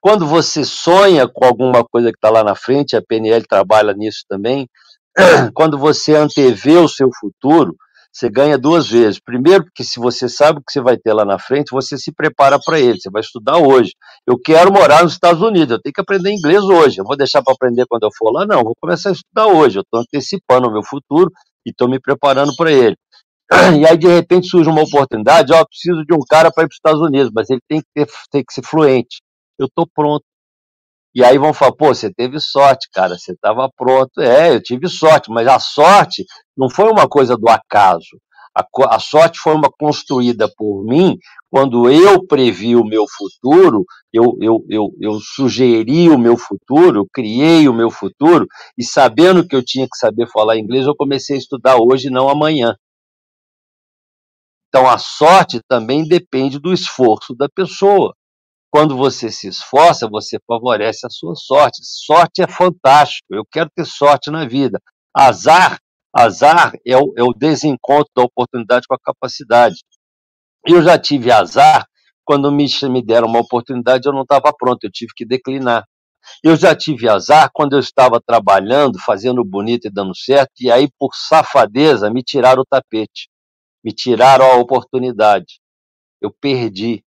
Quando você sonha com alguma coisa que está lá na frente, a PNL trabalha nisso também, quando você antevê o seu futuro, você ganha duas vezes. Primeiro, porque se você sabe o que você vai ter lá na frente, você se prepara para ele, você vai estudar hoje. Eu quero morar nos Estados Unidos, eu tenho que aprender inglês hoje. Eu vou deixar para aprender quando eu for lá? Não, vou começar a estudar hoje. Eu estou antecipando o meu futuro e estou me preparando para ele. E aí, de repente, surge uma oportunidade, ó, preciso de um cara para ir para os Estados Unidos, mas ele tem que, ter, tem que ser fluente. Eu estou pronto. E aí vão falar, pô, você teve sorte, cara, você estava pronto. É, eu tive sorte, mas a sorte não foi uma coisa do acaso. A, a, sorte foi uma construída por mim quando eu previ o meu futuro, eu, eu, eu, eu sugeri o meu futuro, criei o meu futuro, e sabendo que eu tinha que saber falar inglês, eu comecei a estudar hoje, não amanhã. Então a sorte também depende do esforço da pessoa. Quando você se esforça, você favorece a sua sorte. Sorte é fantástico. Eu quero ter sorte na vida. Azar, azar é o, é o desencontro da oportunidade com a capacidade. Eu já tive azar quando me, me deram uma oportunidade, eu não estava pronto, eu tive que declinar. Eu já tive azar quando eu estava trabalhando, fazendo bonito e dando certo, e aí, por safadeza, me tiraram o tapete, me tiraram a oportunidade. Eu perdi.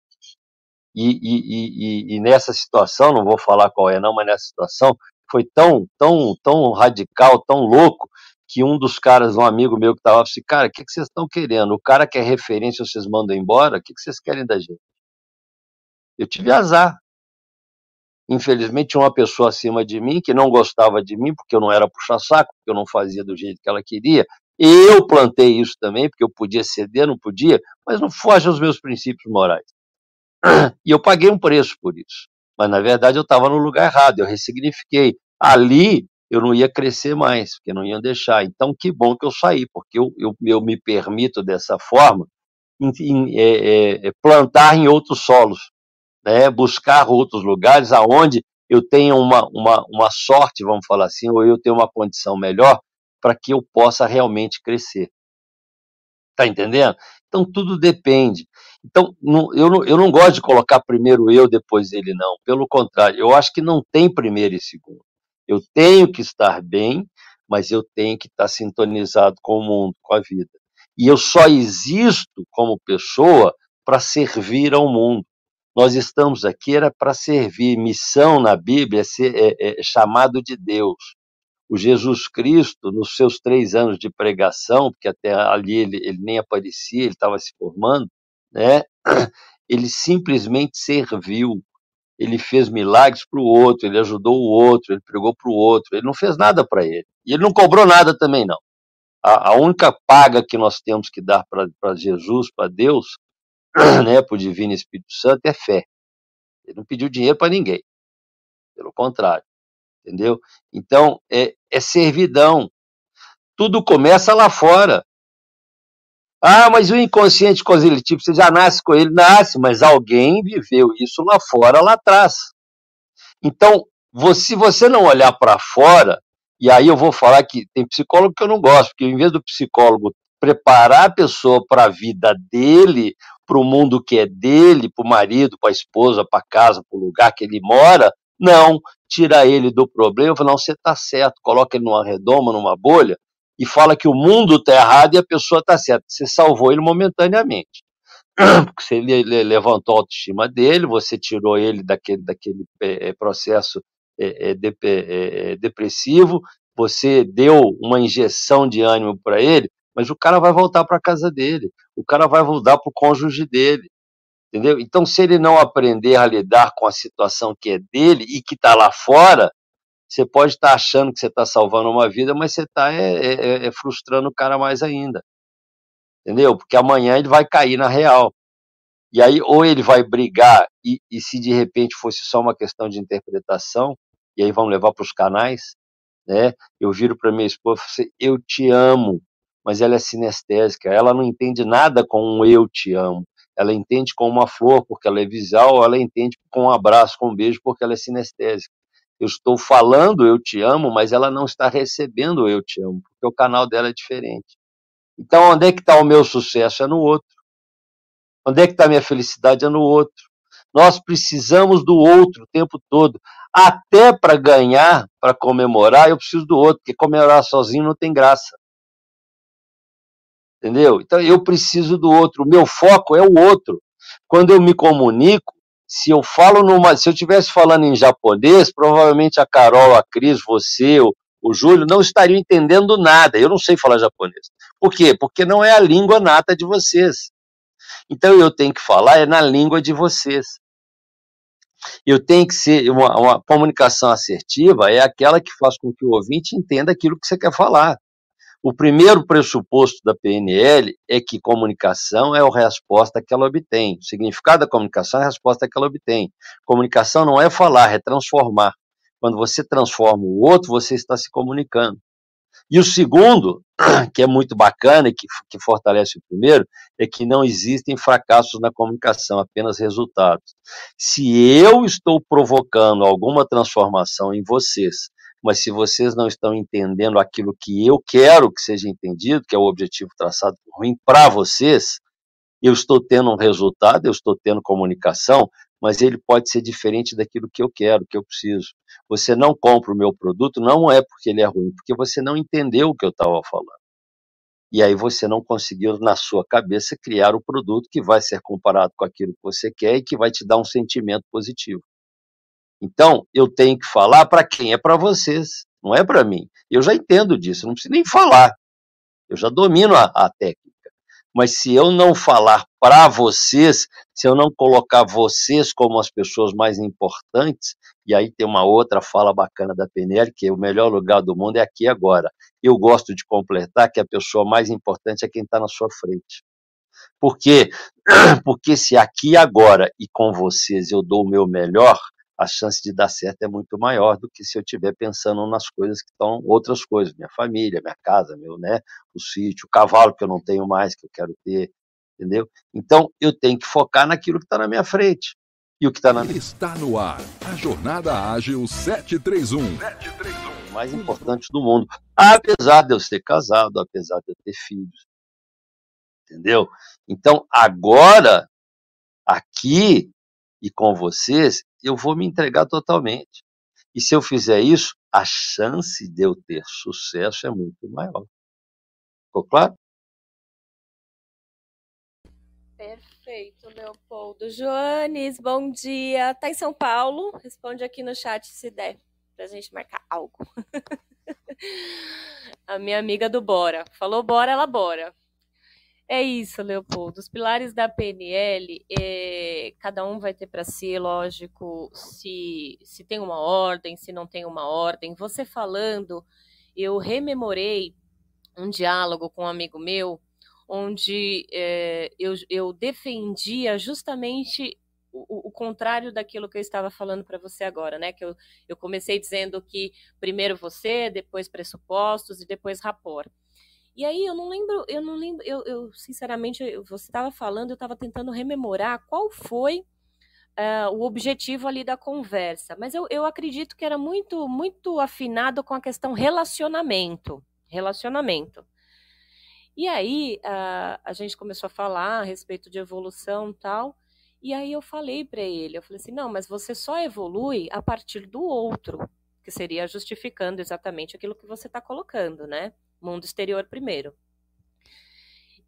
E, e, e, e, nessa situação, não vou falar qual é não, mas nessa situação, foi tão, tão, tão radical, tão louco, que um dos caras, um amigo meu que estava, assim, cara, o que, que vocês estão querendo? O cara quer referência, vocês mandam embora? O que, que vocês querem da gente? Eu tive azar. Infelizmente, uma pessoa acima de mim que não gostava de mim, porque eu não era puxa-saco, porque eu não fazia do jeito que ela queria. Eu plantei isso também, porque eu podia ceder, não podia, mas não foge aos meus princípios morais. E eu paguei um preço por isso. Mas, na verdade, eu estava no lugar errado, eu ressignifiquei. Ali, eu não ia crescer mais, porque não iam deixar. Então, que bom que eu saí, porque eu, eu, eu me permito, dessa forma, em, em, é, é, plantar em outros solos, né? buscar outros lugares aonde eu tenha uma, uma, uma sorte, vamos falar assim, ou eu tenho uma condição melhor para que eu possa realmente crescer. Está entendendo? Então, tudo depende. Então, não, eu, não, eu não gosto de colocar primeiro eu, depois ele, não. Pelo contrário, eu acho que não tem primeiro e segundo. Eu tenho que estar bem, mas eu tenho que estar sintonizado com o mundo, com a vida. E eu só existo como pessoa para servir ao mundo. Nós estamos aqui era para servir. Missão na Bíblia é, ser, é, é chamado de Deus. O Jesus Cristo, nos seus três anos de pregação, porque até ali ele, ele nem aparecia, ele estava se formando, né? Ele simplesmente serviu. Ele fez milagres para o outro, ele ajudou o outro, ele pregou para o outro. Ele não fez nada para ele. E ele não cobrou nada também, não. A, a única paga que nós temos que dar para Jesus, para Deus, né, para o Divino Espírito Santo, é fé. Ele não pediu dinheiro para ninguém. Pelo contrário. Entendeu? Então, é, é servidão. Tudo começa lá fora. Ah, mas o inconsciente cognitivo, você já nasce com ele? Nasce, mas alguém viveu isso lá fora, lá atrás. Então, se você não olhar para fora, e aí eu vou falar que tem psicólogo que eu não gosto, porque em vez do psicólogo preparar a pessoa para a vida dele, para o mundo que é dele, para o marido, para a esposa, para a casa, para o lugar que ele mora, não, tira ele do problema, fala, não, você está certo, coloca ele numa redoma, numa bolha, e fala que o mundo está errado e a pessoa está certa. Você salvou ele momentaneamente. Porque você levantou a autoestima dele, você tirou ele daquele, daquele é, processo é, é, é, depressivo, você deu uma injeção de ânimo para ele, mas o cara vai voltar para a casa dele, o cara vai voltar para o cônjuge dele. Entendeu? Então, se ele não aprender a lidar com a situação que é dele e que está lá fora, você pode estar tá achando que você está salvando uma vida, mas você está é, é, é, é, frustrando o cara mais ainda. Entendeu? Porque amanhã ele vai cair na real. E aí, ou ele vai brigar, e, e se de repente fosse só uma questão de interpretação, e aí vamos levar para os canais, né? Eu viro para minha esposa e falo assim, eu te amo, mas ela é sinestésica, ela não entende nada com um eu te amo, ela entende com uma flor porque ela é visual, ela entende com um abraço, com um beijo porque ela é sinestésica. Eu estou falando eu te amo, mas ela não está recebendo eu te amo, porque o canal dela é diferente. Então, onde é que está o meu sucesso? É no outro. Onde é que está a minha felicidade? É no outro. Nós precisamos do outro o tempo todo. Até para ganhar, para comemorar, eu preciso do outro, porque comemorar sozinho não tem graça. Entendeu? Então eu preciso do outro. O meu foco é o outro. Quando eu me comunico, se eu falo numa, se eu estivesse falando em japonês, provavelmente a Carol, a Cris, você, o, o Júlio não estariam entendendo nada. Eu não sei falar japonês. Por quê? Porque não é a língua nata de vocês. Então eu tenho que falar é na língua de vocês. Eu tenho que ser uma, uma comunicação assertiva é aquela que faz com que o ouvinte entenda aquilo que você quer falar. O primeiro pressuposto da PNL é que comunicação é a resposta que ela obtém. O significado da comunicação é a resposta que ela obtém. Comunicação não é falar, é transformar. Quando você transforma o outro, você está se comunicando. E o segundo, que é muito bacana e que, que fortalece o primeiro, é que não existem fracassos na comunicação, apenas resultados. Se eu estou provocando alguma transformação em vocês, mas se vocês não estão entendendo aquilo que eu quero que seja entendido, que é o objetivo traçado por mim para vocês, eu estou tendo um resultado, eu estou tendo comunicação, mas ele pode ser diferente daquilo que eu quero, que eu preciso. Você não compra o meu produto, não é porque ele é ruim, porque você não entendeu o que eu estava falando. E aí você não conseguiu, na sua cabeça, criar o produto que vai ser comparado com aquilo que você quer e que vai te dar um sentimento positivo. Então, eu tenho que falar para quem? É para vocês, não é para mim. Eu já entendo disso, não preciso nem falar. Eu já domino a, a técnica. Mas se eu não falar para vocês, se eu não colocar vocês como as pessoas mais importantes, e aí tem uma outra fala bacana da PNL, que é o melhor lugar do mundo é aqui agora. Eu gosto de completar que a pessoa mais importante é quem está na sua frente. Por quê? Porque se aqui agora e com vocês eu dou o meu melhor, a chance de dar certo é muito maior do que se eu estiver pensando nas coisas que estão outras coisas, minha família, minha casa, meu, né, o sítio, o cavalo que eu não tenho mais, que eu quero ter, entendeu? Então eu tenho que focar naquilo que está na minha frente. E o que está na minha
Está no ar a Jornada Ágil 731.
731. Mais importante do mundo. Apesar de eu ser casado, apesar de eu ter filhos. Entendeu? Então, agora, aqui e com vocês, eu vou me entregar totalmente. E se eu fizer isso, a chance de eu ter sucesso é muito maior. Ficou claro?
Perfeito, Leopoldo. Joanes, bom dia. Tá em São Paulo? Responde aqui no chat se der, pra gente marcar algo. a minha amiga do Bora. Falou bora, ela bora. É isso, Leopoldo. Os pilares da PNL, é, cada um vai ter para si, lógico, se, se tem uma ordem, se não tem uma ordem. Você falando, eu rememorei um diálogo com um amigo meu, onde é, eu, eu defendia justamente o, o, contrário daquilo que eu estava falando para você agora, né? Que eu, eu comecei dizendo que primeiro você, depois pressupostos e depois rapport. E aí eu não lembro, eu não lembro, eu, eu sinceramente, você estava falando, eu estava tentando rememorar qual foi uh, o objetivo ali da conversa. Mas eu, eu acredito que era muito, muito afinado com a questão relacionamento. Relacionamento. E aí uh, a gente começou a falar a respeito de evolução tal. E aí eu falei para ele, eu falei assim, não, mas você só evolui a partir do outro, que seria justificando exatamente aquilo que você está colocando, né? Mundo exterior primeiro.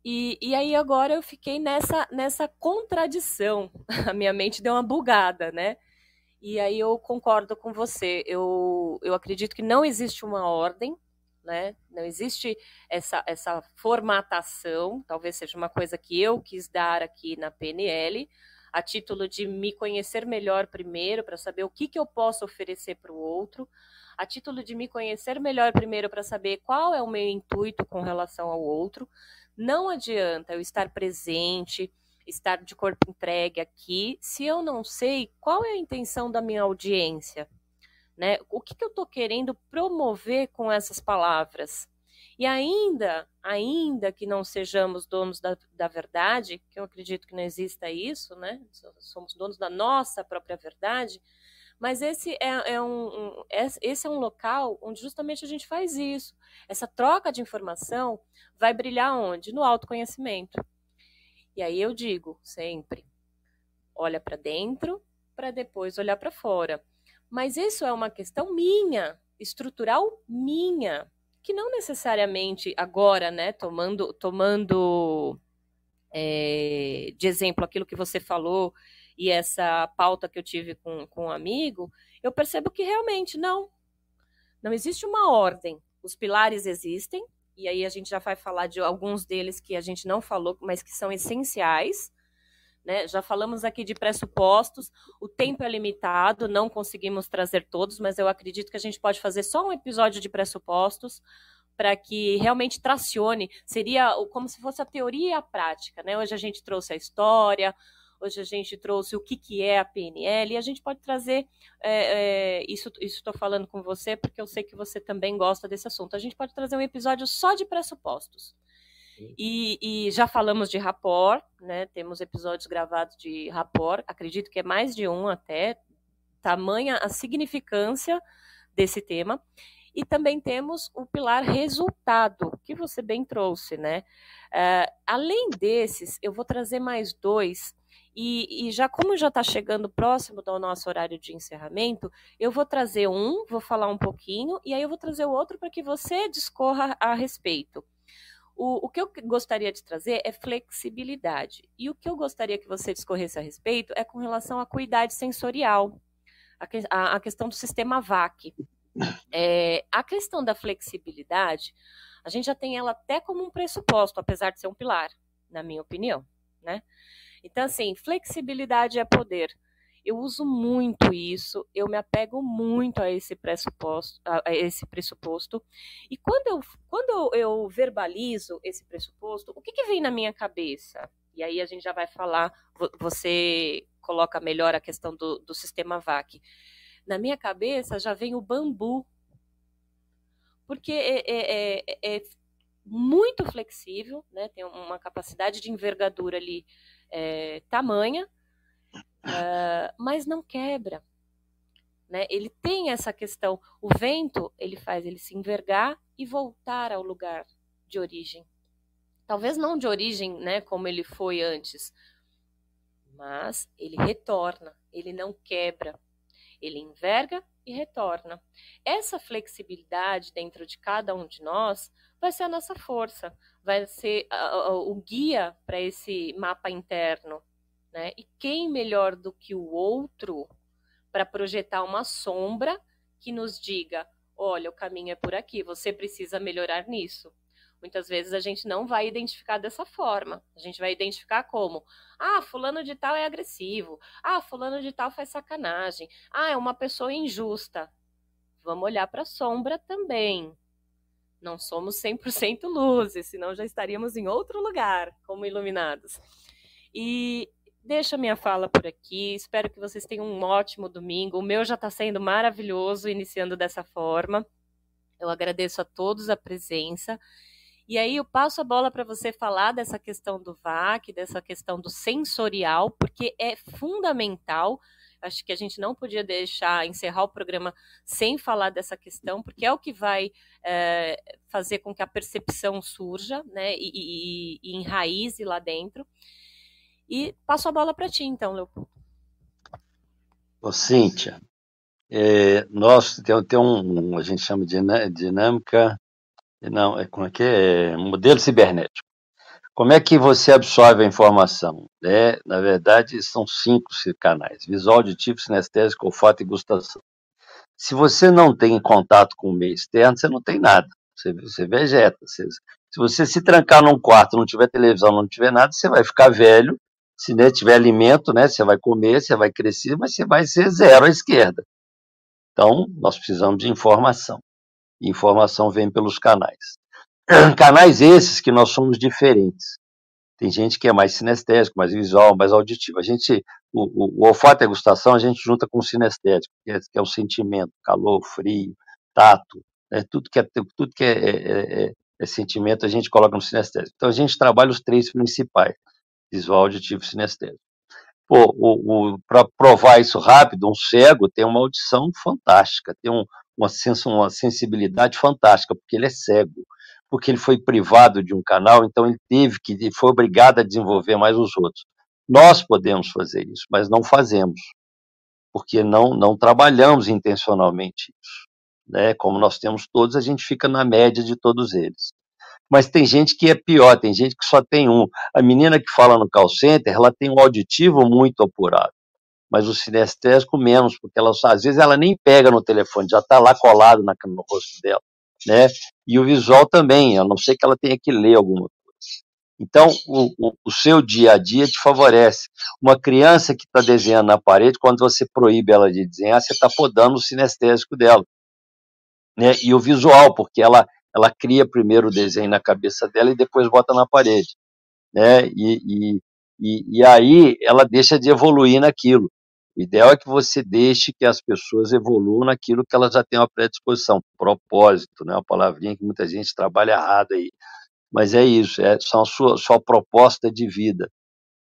E, e aí agora eu fiquei nessa, nessa contradição. A minha mente deu uma bugada, né? E aí eu concordo com você. Eu, eu acredito que não existe uma ordem, né? Não existe essa, essa formatação. Talvez seja uma coisa que eu quis dar aqui na PNL, a título de me conhecer melhor primeiro, para saber o que, que eu posso oferecer para o outro a título de me conhecer melhor primeiro para saber qual é o meu intuito com relação ao outro. Não adianta eu estar presente, estar de corpo entregue aqui, se eu não sei qual é a intenção da minha audiência. Né? O que, que eu estou querendo promover com essas palavras? E ainda, ainda que não sejamos donos da, da verdade, que eu acredito que não exista isso, né? Somos donos da nossa própria verdade, mas esse é, é um, um, esse é um local onde justamente a gente faz isso. Essa troca de informação vai brilhar onde? No autoconhecimento. E aí eu digo sempre: olha para dentro para depois olhar para fora. Mas isso é uma questão minha, estrutural minha, que não necessariamente agora, né, tomando, tomando é, de exemplo aquilo que você falou e essa pauta que eu tive com, com um amigo, eu percebo que realmente não. Não existe uma ordem. Os pilares existem, e aí a gente já vai falar de alguns deles que a gente não falou, mas que são essenciais. Né? Já falamos aqui de pressupostos, o tempo é limitado, não conseguimos trazer todos, mas eu acredito que a gente pode fazer só um episódio de pressupostos para que realmente tracione, seria como se fosse a teoria e a prática. Né? Hoje a gente trouxe a história, Hoje a gente trouxe o que, que é a PNL e a gente pode trazer é, é, isso. Estou falando com você porque eu sei que você também gosta desse assunto. A gente pode trazer um episódio só de pressupostos. E, e, já falamos de rapport, né? Temos episódios gravados de rapport, acredito que é mais de um até, tamanha a significância desse tema. E também temos o pilar resultado, que você bem trouxe, né? Uh, além desses, eu vou trazer mais dois e, e, já como já está chegando próximo do nosso horário de encerramento, eu vou trazer um, vou falar um pouquinho, e aí eu vou trazer o outro para que você discorra a respeito. O, o, que eu gostaria de trazer é flexibilidade. E o que eu gostaria que você discorresse a respeito é com relação à cuidade sensorial, a, a, a questão do sistema VAC. É, a questão da flexibilidade, a gente já tem ela até como um pressuposto, apesar de ser um pilar, na minha opinião, né? Então, assim, flexibilidade é poder. Eu uso muito isso, eu me apego muito a esse pressuposto, a esse pressuposto. E quando eu, quando eu verbalizo esse pressuposto, o que, que vem na minha cabeça? E aí a gente já vai falar, você coloca melhor a questão do, do sistema VAC. Na minha cabeça já vem o bambu, porque é, é, é, é muito flexível, né? tem uma capacidade de envergadura ali é, tamanha, uh, mas não quebra. Né? Ele tem essa questão. O vento ele faz ele se envergar e voltar ao lugar de origem. Talvez não de origem, né, como ele foi antes, mas ele retorna. Ele não quebra. Ele enverga e retorna. Essa flexibilidade dentro de cada um de nós vai ser a nossa força, vai ser uh, o guia para esse mapa interno. Né? E quem melhor do que o outro para projetar uma sombra que nos diga: olha, o caminho é por aqui, você precisa melhorar nisso. Muitas vezes a gente não vai identificar dessa forma. A gente vai identificar como: ah, fulano de tal é agressivo. Ah, fulano de tal faz sacanagem. Ah, é uma pessoa injusta. Vamos olhar para a sombra também. Não somos 100% luzes, senão já estaríamos em outro lugar como iluminados. E deixo a minha fala por aqui. Espero que vocês tenham um ótimo domingo. O meu já está sendo maravilhoso, iniciando dessa forma. Eu agradeço a todos a presença. E aí eu passo a bola para você falar dessa questão do VAC, dessa questão do sensorial, porque é fundamental Acho que a gente não podia deixar encerrar o programa sem falar dessa questão, porque é o que vai é, fazer com que a percepção surja, né, e, e, e enraize lá dentro. E passo a bola para ti, então, Leopoldo.
Ô, Cíntia, é, nós tem, tem um, a gente chama de dinâmica, não, é como é que é? é modelo cibernético. Como é que você absorve a informação? É, na verdade, são cinco canais: visual, auditivo, sinestésico, olfato e gustação. Se você não tem contato com o meio externo, você não tem nada. Você, você vegeta. Você, se você se trancar num quarto, não tiver televisão, não tiver nada, você vai ficar velho. Se né, tiver alimento, né, você vai comer, você vai crescer, mas você vai ser zero à esquerda. Então, nós precisamos de informação. informação vem pelos canais. Canais esses que nós somos diferentes. Tem gente que é mais sinestésico, mais visual, mais auditivo. A gente, o, o, o olfato e a gustação, a gente junta com o sinestésico, que é, que é o sentimento, calor, frio, tato, né? tudo que é, tudo que é, é, é, é sentimento, a gente coloca no sinestésico. Então, a gente trabalha os três principais, visual, auditivo e sinestésico. Para provar isso rápido, um cego tem uma audição fantástica, tem um, uma, sens uma sensibilidade fantástica, porque ele é cego, porque ele foi privado de um canal, então ele teve que, ele foi obrigado a desenvolver mais os outros. Nós podemos fazer isso, mas não fazemos, porque não, não trabalhamos intencionalmente isso. Né? Como nós temos todos, a gente fica na média de todos eles. Mas tem gente que é pior, tem gente que só tem um. A menina que fala no call center, ela tem um auditivo muito apurado mas o sinestésico menos, porque ela, às vezes ela nem pega no telefone, já está lá colado na, no rosto dela, né? E o visual também, a não ser que ela tenha que ler alguma coisa. Então, o, o, o seu dia a dia te favorece. Uma criança que está desenhando na parede, quando você proíbe ela de desenhar, você está podando o sinestésico dela. Né? E o visual, porque ela, ela cria primeiro o desenho na cabeça dela e depois bota na parede. Né? E, e, e, e aí ela deixa de evoluir naquilo. O ideal é que você deixe que as pessoas evoluam naquilo que elas já têm uma predisposição. Propósito, né? Uma palavrinha que muita gente trabalha errado aí. Mas é isso, é só a sua, sua proposta de vida.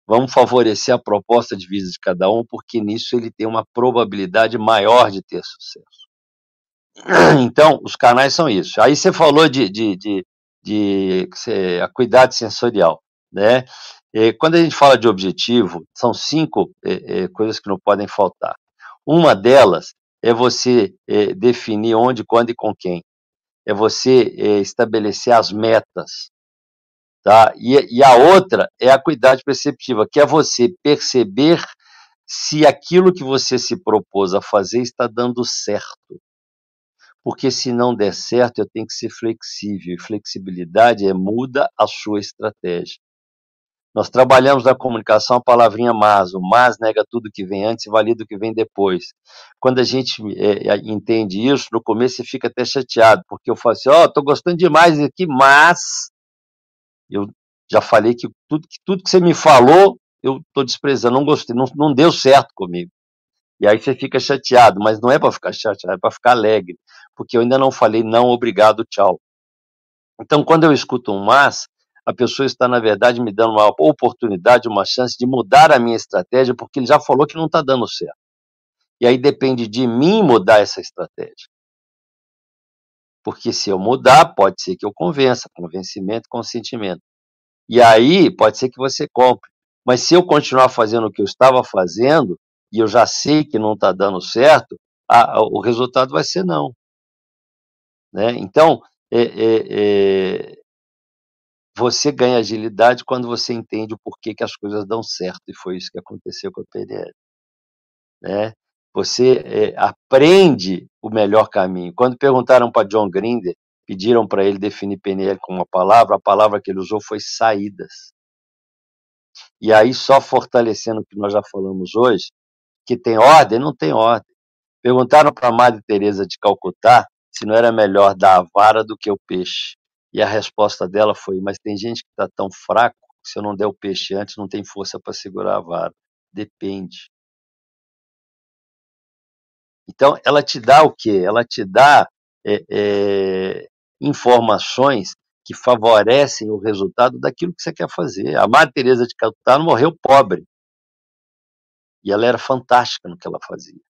Vamos favorecer a proposta de vida de cada um, porque nisso ele tem uma probabilidade maior de ter sucesso. Então, os canais são isso. Aí você falou de, de, de, de, de acuidade sensorial, né? Quando a gente fala de objetivo, são cinco é, é, coisas que não podem faltar. Uma delas é você definir onde, quando e com quem. É você estabelecer as metas. Tá? E, a outra é a acuidade perceptiva, que é você perceber se aquilo que você se propôs a fazer está dando certo. Porque se não der certo, eu tenho que ser flexível. E flexibilidade é muda a sua estratégia. Nós trabalhamos na comunicação a palavrinha mas. O mas nega tudo que vem antes e valida o que vem depois. Quando a gente é, entende isso, no começo você fica até chateado, porque eu falo assim, ó, oh, estou gostando demais aqui, mas eu já falei que tudo, que tudo que você me falou, eu estou desprezando, não gostei, não, não deu certo comigo. E aí você fica chateado, mas não é para ficar chateado, é para ficar alegre, porque eu ainda não falei não, obrigado, tchau. Então, quando eu escuto um mas, a pessoa está, na verdade, me dando uma oportunidade, uma chance de mudar a minha estratégia, porque ele já falou que não está dando certo. E aí depende de mim mudar essa estratégia. Porque se eu mudar, pode ser que eu convença, convencimento, consentimento. E aí pode ser que você compre. Mas se eu continuar fazendo o que eu estava fazendo, e eu já sei que não está dando certo, a, a, o resultado vai ser não. Né? Então, é, é, é, você ganha agilidade quando você entende o porquê que as coisas dão certo, e foi isso que aconteceu com a PNL. Né? Você é, aprende o melhor caminho. Quando perguntaram para John Grinder, pediram para ele definir PNL com uma palavra, a palavra que ele usou foi saídas. E aí, só fortalecendo o que nós já falamos hoje, que tem ordem, não tem ordem. Perguntaram para a Madre Teresa de Calcutá se não era melhor dar a vara do que o peixe. E a resposta dela foi: Mas tem gente que está tão fraco que se eu não der o peixe antes, não tem força para segurar a vara. Depende. Então, ela te dá o quê? Ela te dá é, é, informações que favorecem o resultado daquilo que você quer fazer. A Madre Teresa de Calcutá morreu pobre. E ela era fantástica no que ela fazia.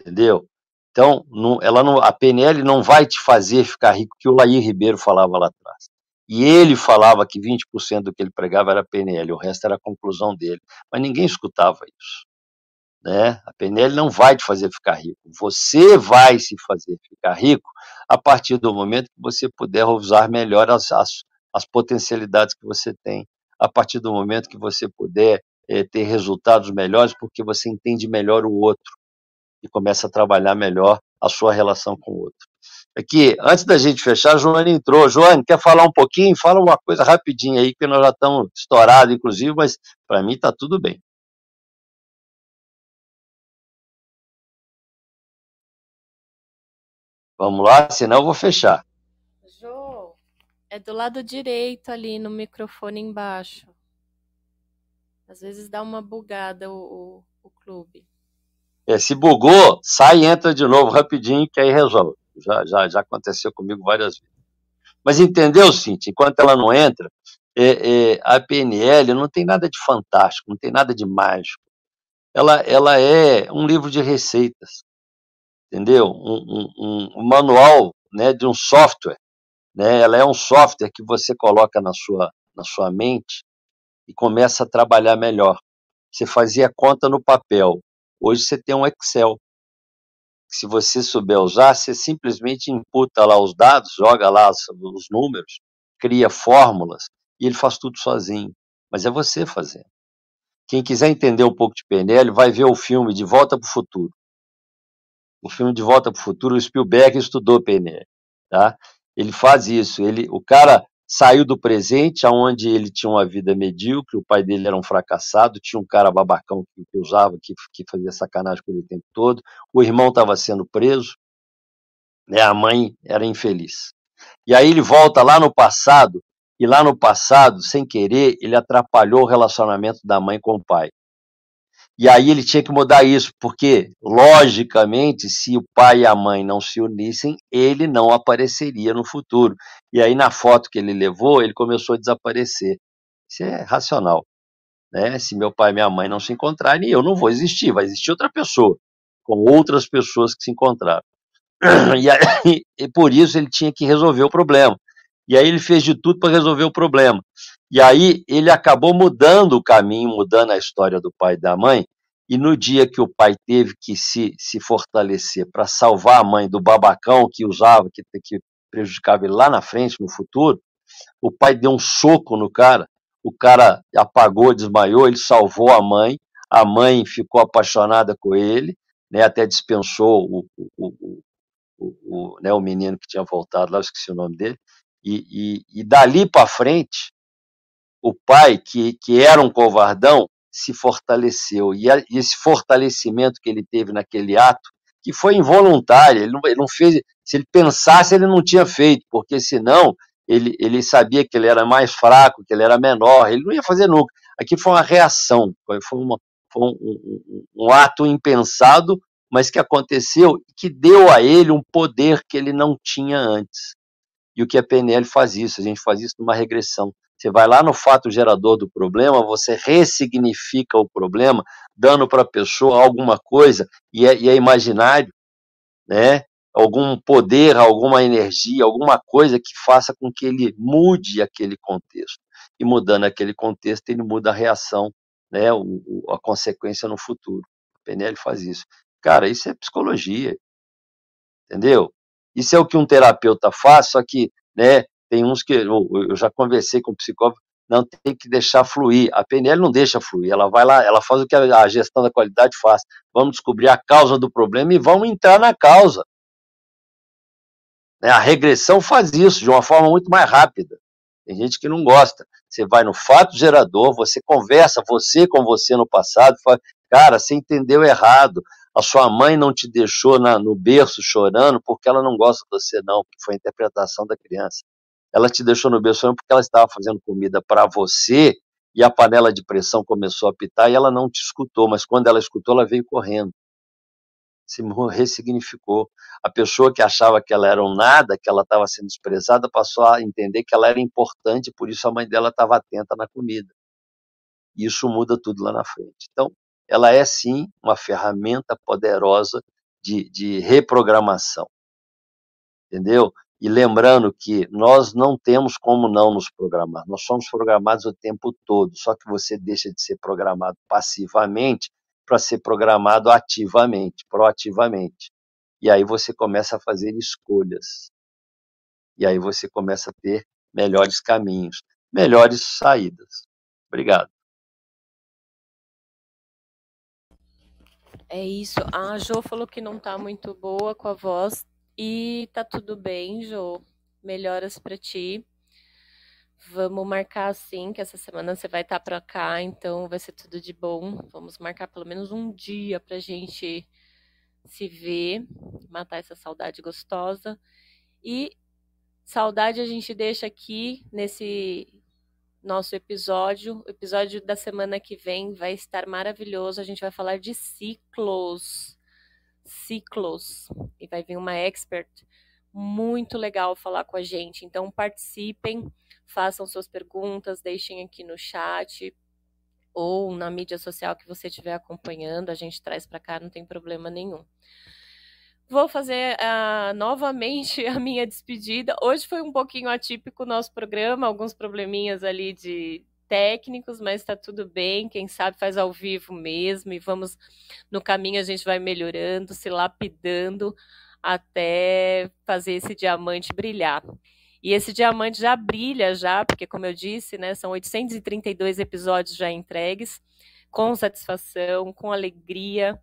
Entendeu? Então, não, ela não, a PNL não vai te fazer ficar rico, que o Laí Ribeiro falava lá atrás. E ele falava que 20% do que ele pregava era PNL, o resto era a conclusão dele. Mas ninguém escutava isso. Né? A PNL não vai te fazer ficar rico. Você vai se fazer ficar rico a partir do momento que você puder usar melhor as, as, as potencialidades que você tem, a partir do momento que você puder é, ter resultados melhores, porque você entende melhor o outro e começa a trabalhar melhor a sua relação com o outro. Aqui, antes da gente fechar, a Joane entrou. Joane, quer falar um pouquinho? Fala uma coisa rapidinho aí, que nós já estamos estourados, inclusive, mas para mim está tudo bem. Vamos lá, senão eu vou fechar.
Jô, é do lado direito ali no microfone embaixo. Às vezes dá uma bugada o, o, o clube.
É, se bugou, sai e entra de novo rapidinho, que aí resolve. Já, já, já aconteceu comigo várias vezes. Mas entendeu, Cintia? Enquanto ela não entra, é, é, a PNL não tem nada de fantástico, não tem nada de mágico. Ela, ela é um livro de receitas, entendeu? Um, um, um manual né, de um software. Né? Ela é um software que você coloca na sua, na sua mente e começa a trabalhar melhor. Você fazia conta no papel, hoje você tem um Excel se você souber usar, você simplesmente imputa lá os dados, joga lá os números, cria fórmulas e ele faz tudo sozinho. Mas é você fazendo. Quem quiser entender um pouco de PNL, vai ver o filme De Volta para o Futuro. O filme De Volta para o Futuro, o Spielberg estudou PNL. Tá? Ele faz isso. Ele, o cara saiu do presente, aonde ele tinha uma vida medíocre, o pai dele era um fracassado, tinha um cara babacão que, usava, que, que fazia sacanagem com ele o tempo todo, o irmão estava sendo preso, né, a mãe era infeliz. E aí ele volta lá no passado, e lá no passado, sem querer, ele atrapalhou o relacionamento da mãe com o pai. E aí ele tinha que mudar isso, porque, logicamente, se o pai e a mãe não se unissem, ele não apareceria no futuro. E aí, na foto que ele levou, ele começou a desaparecer. Isso é racional. Né? Se meu pai e minha mãe não se encontrarem, eu não vou existir, vai existir outra pessoa, com outras pessoas que se encontraram. E, aí, e por isso ele tinha que resolver o problema. E aí ele fez de tudo para resolver o problema. E aí ele acabou mudando o caminho, mudando a história do pai e da mãe. E no dia que o pai teve que se, se fortalecer para salvar a mãe do babacão que usava, que, que prejudicava ele lá na frente, no futuro, o pai deu um soco no cara, o cara apagou, desmaiou, ele salvou a mãe, a mãe ficou apaixonada com ele, né, até dispensou o, o, o, o, né, o menino que tinha voltado lá, eu esqueci o nome dele, e, e, e dali para frente, o pai, que, que era um covardão, se fortaleceu. E, a, e esse fortalecimento que ele teve naquele ato, que foi involuntário, ele não, ele não fez. Se ele pensasse, ele não tinha feito, porque senão ele, ele sabia que ele era mais fraco, que ele era menor, ele não ia fazer nunca. Aqui foi uma reação, foi, uma, foi um, um, um, ato impensado, mas que aconteceu e que deu a ele um poder que ele não tinha antes. E o que a PNL faz isso, a gente faz isso numa regressão. Você vai lá no fato gerador do problema, você ressignifica o problema, dando para a pessoa alguma coisa, e é, e é imaginário, né? algum poder, alguma energia, alguma coisa que faça com que ele mude aquele contexto. E mudando aquele contexto, ele muda a reação, né, o, a consequência no futuro. A PNL faz isso. Cara, isso é psicologia. Entendeu? Isso é o que um terapeuta faz, só que né, tem uns que eu, eu já conversei com o psicólogo, não tem que deixar fluir. A PNL não deixa fluir, ela vai lá, ela faz o que a gestão da qualidade faz. Vamos descobrir a causa do problema e vamos entrar na causa. Né, a regressão faz isso de uma forma muito mais rápida. Tem gente que não gosta. Você vai no fato gerador, você conversa, você com você no passado, fala, cara, você entendeu errado. A sua mãe não te deixou na, no berço chorando porque ela não gosta de você, não, foi a interpretação da criança ela te deixou no berço porque ela estava fazendo comida para você e a panela de pressão começou a apitar e ela não te escutou, mas quando ela escutou, ela veio correndo. Se ressignificou. A pessoa que achava que ela era um nada, que ela estava sendo desprezada, passou a entender que ela era importante, por isso a mãe dela estava atenta na comida. E isso muda tudo lá na frente. Então, ela é sim uma ferramenta poderosa de, de reprogramação. Entendeu? E lembrando que nós não temos como não nos programar, nós somos programados o tempo todo, só que você deixa de ser programado passivamente para ser programado ativamente, proativamente. E aí você começa a fazer escolhas. E aí você começa a ter melhores caminhos, melhores saídas. Obrigado.
É isso. A Jo falou que não está muito boa com a voz. E tá tudo bem, Jô. Melhoras para ti. Vamos marcar assim, que essa semana você vai estar tá para cá, então vai ser tudo de bom. Vamos marcar pelo menos um dia pra gente se ver, matar essa saudade gostosa. E saudade a gente deixa aqui nesse nosso episódio. O episódio da semana que vem vai estar maravilhoso. A gente vai falar de ciclos ciclos e vai vir uma expert muito legal falar com a gente. Então participem, façam suas perguntas, deixem aqui no chat ou na mídia social que você estiver acompanhando, a gente traz para cá, não tem problema nenhum. Vou fazer uh, novamente a minha despedida. Hoje foi um pouquinho atípico o nosso programa, alguns probleminhas ali de técnicos, mas está tudo bem. Quem sabe faz ao vivo mesmo e vamos no caminho a gente vai melhorando, se lapidando até fazer esse diamante brilhar. E esse diamante já brilha já, porque como eu disse, né, são 832 episódios já entregues, com satisfação, com alegria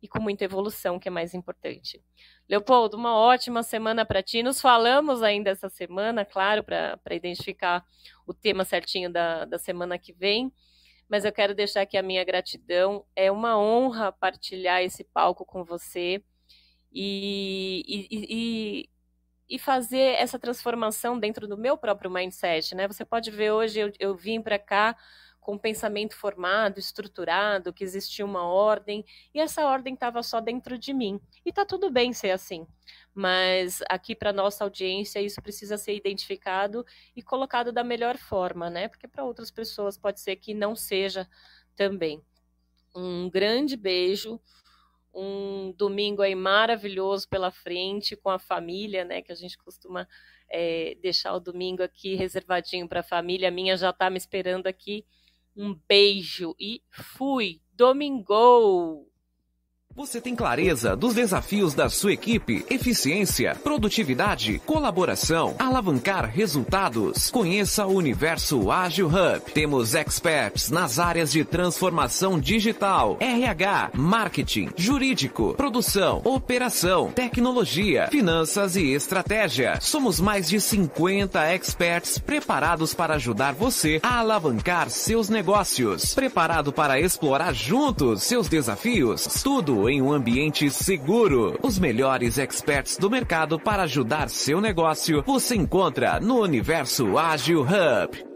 e com muita evolução, que é mais importante. Leopoldo, uma ótima semana para ti. Nos falamos ainda essa semana, claro, para identificar o tema certinho da, da semana que vem. Mas eu quero deixar aqui a minha gratidão. É uma honra partilhar esse palco com você e, e, e, e fazer essa transformação dentro do meu próprio mindset. Né? Você pode ver hoje, eu, eu vim para cá com pensamento formado, estruturado, que existia uma ordem, e essa ordem estava só dentro de mim. E está tudo bem ser assim. Mas aqui para nossa audiência isso precisa ser identificado e colocado da melhor forma, né? Porque para outras pessoas pode ser que não seja também. Um grande beijo, um domingo aí maravilhoso pela frente com a família, né? Que a gente costuma é, deixar o domingo aqui reservadinho para a família. A minha já está me esperando aqui um beijo e fui. Domingo!
Você tem clareza dos desafios da sua equipe, eficiência, produtividade, colaboração, alavancar resultados. Conheça o Universo Ágil Hub. Temos experts nas áreas de transformação digital, RH, marketing, jurídico, produção, operação, tecnologia, finanças e estratégia. Somos mais de 50 experts preparados para ajudar você a alavancar seus negócios. Preparado para explorar juntos seus desafios? Em um ambiente seguro. Os melhores experts do mercado para ajudar seu negócio você encontra no Universo Ágil Hub.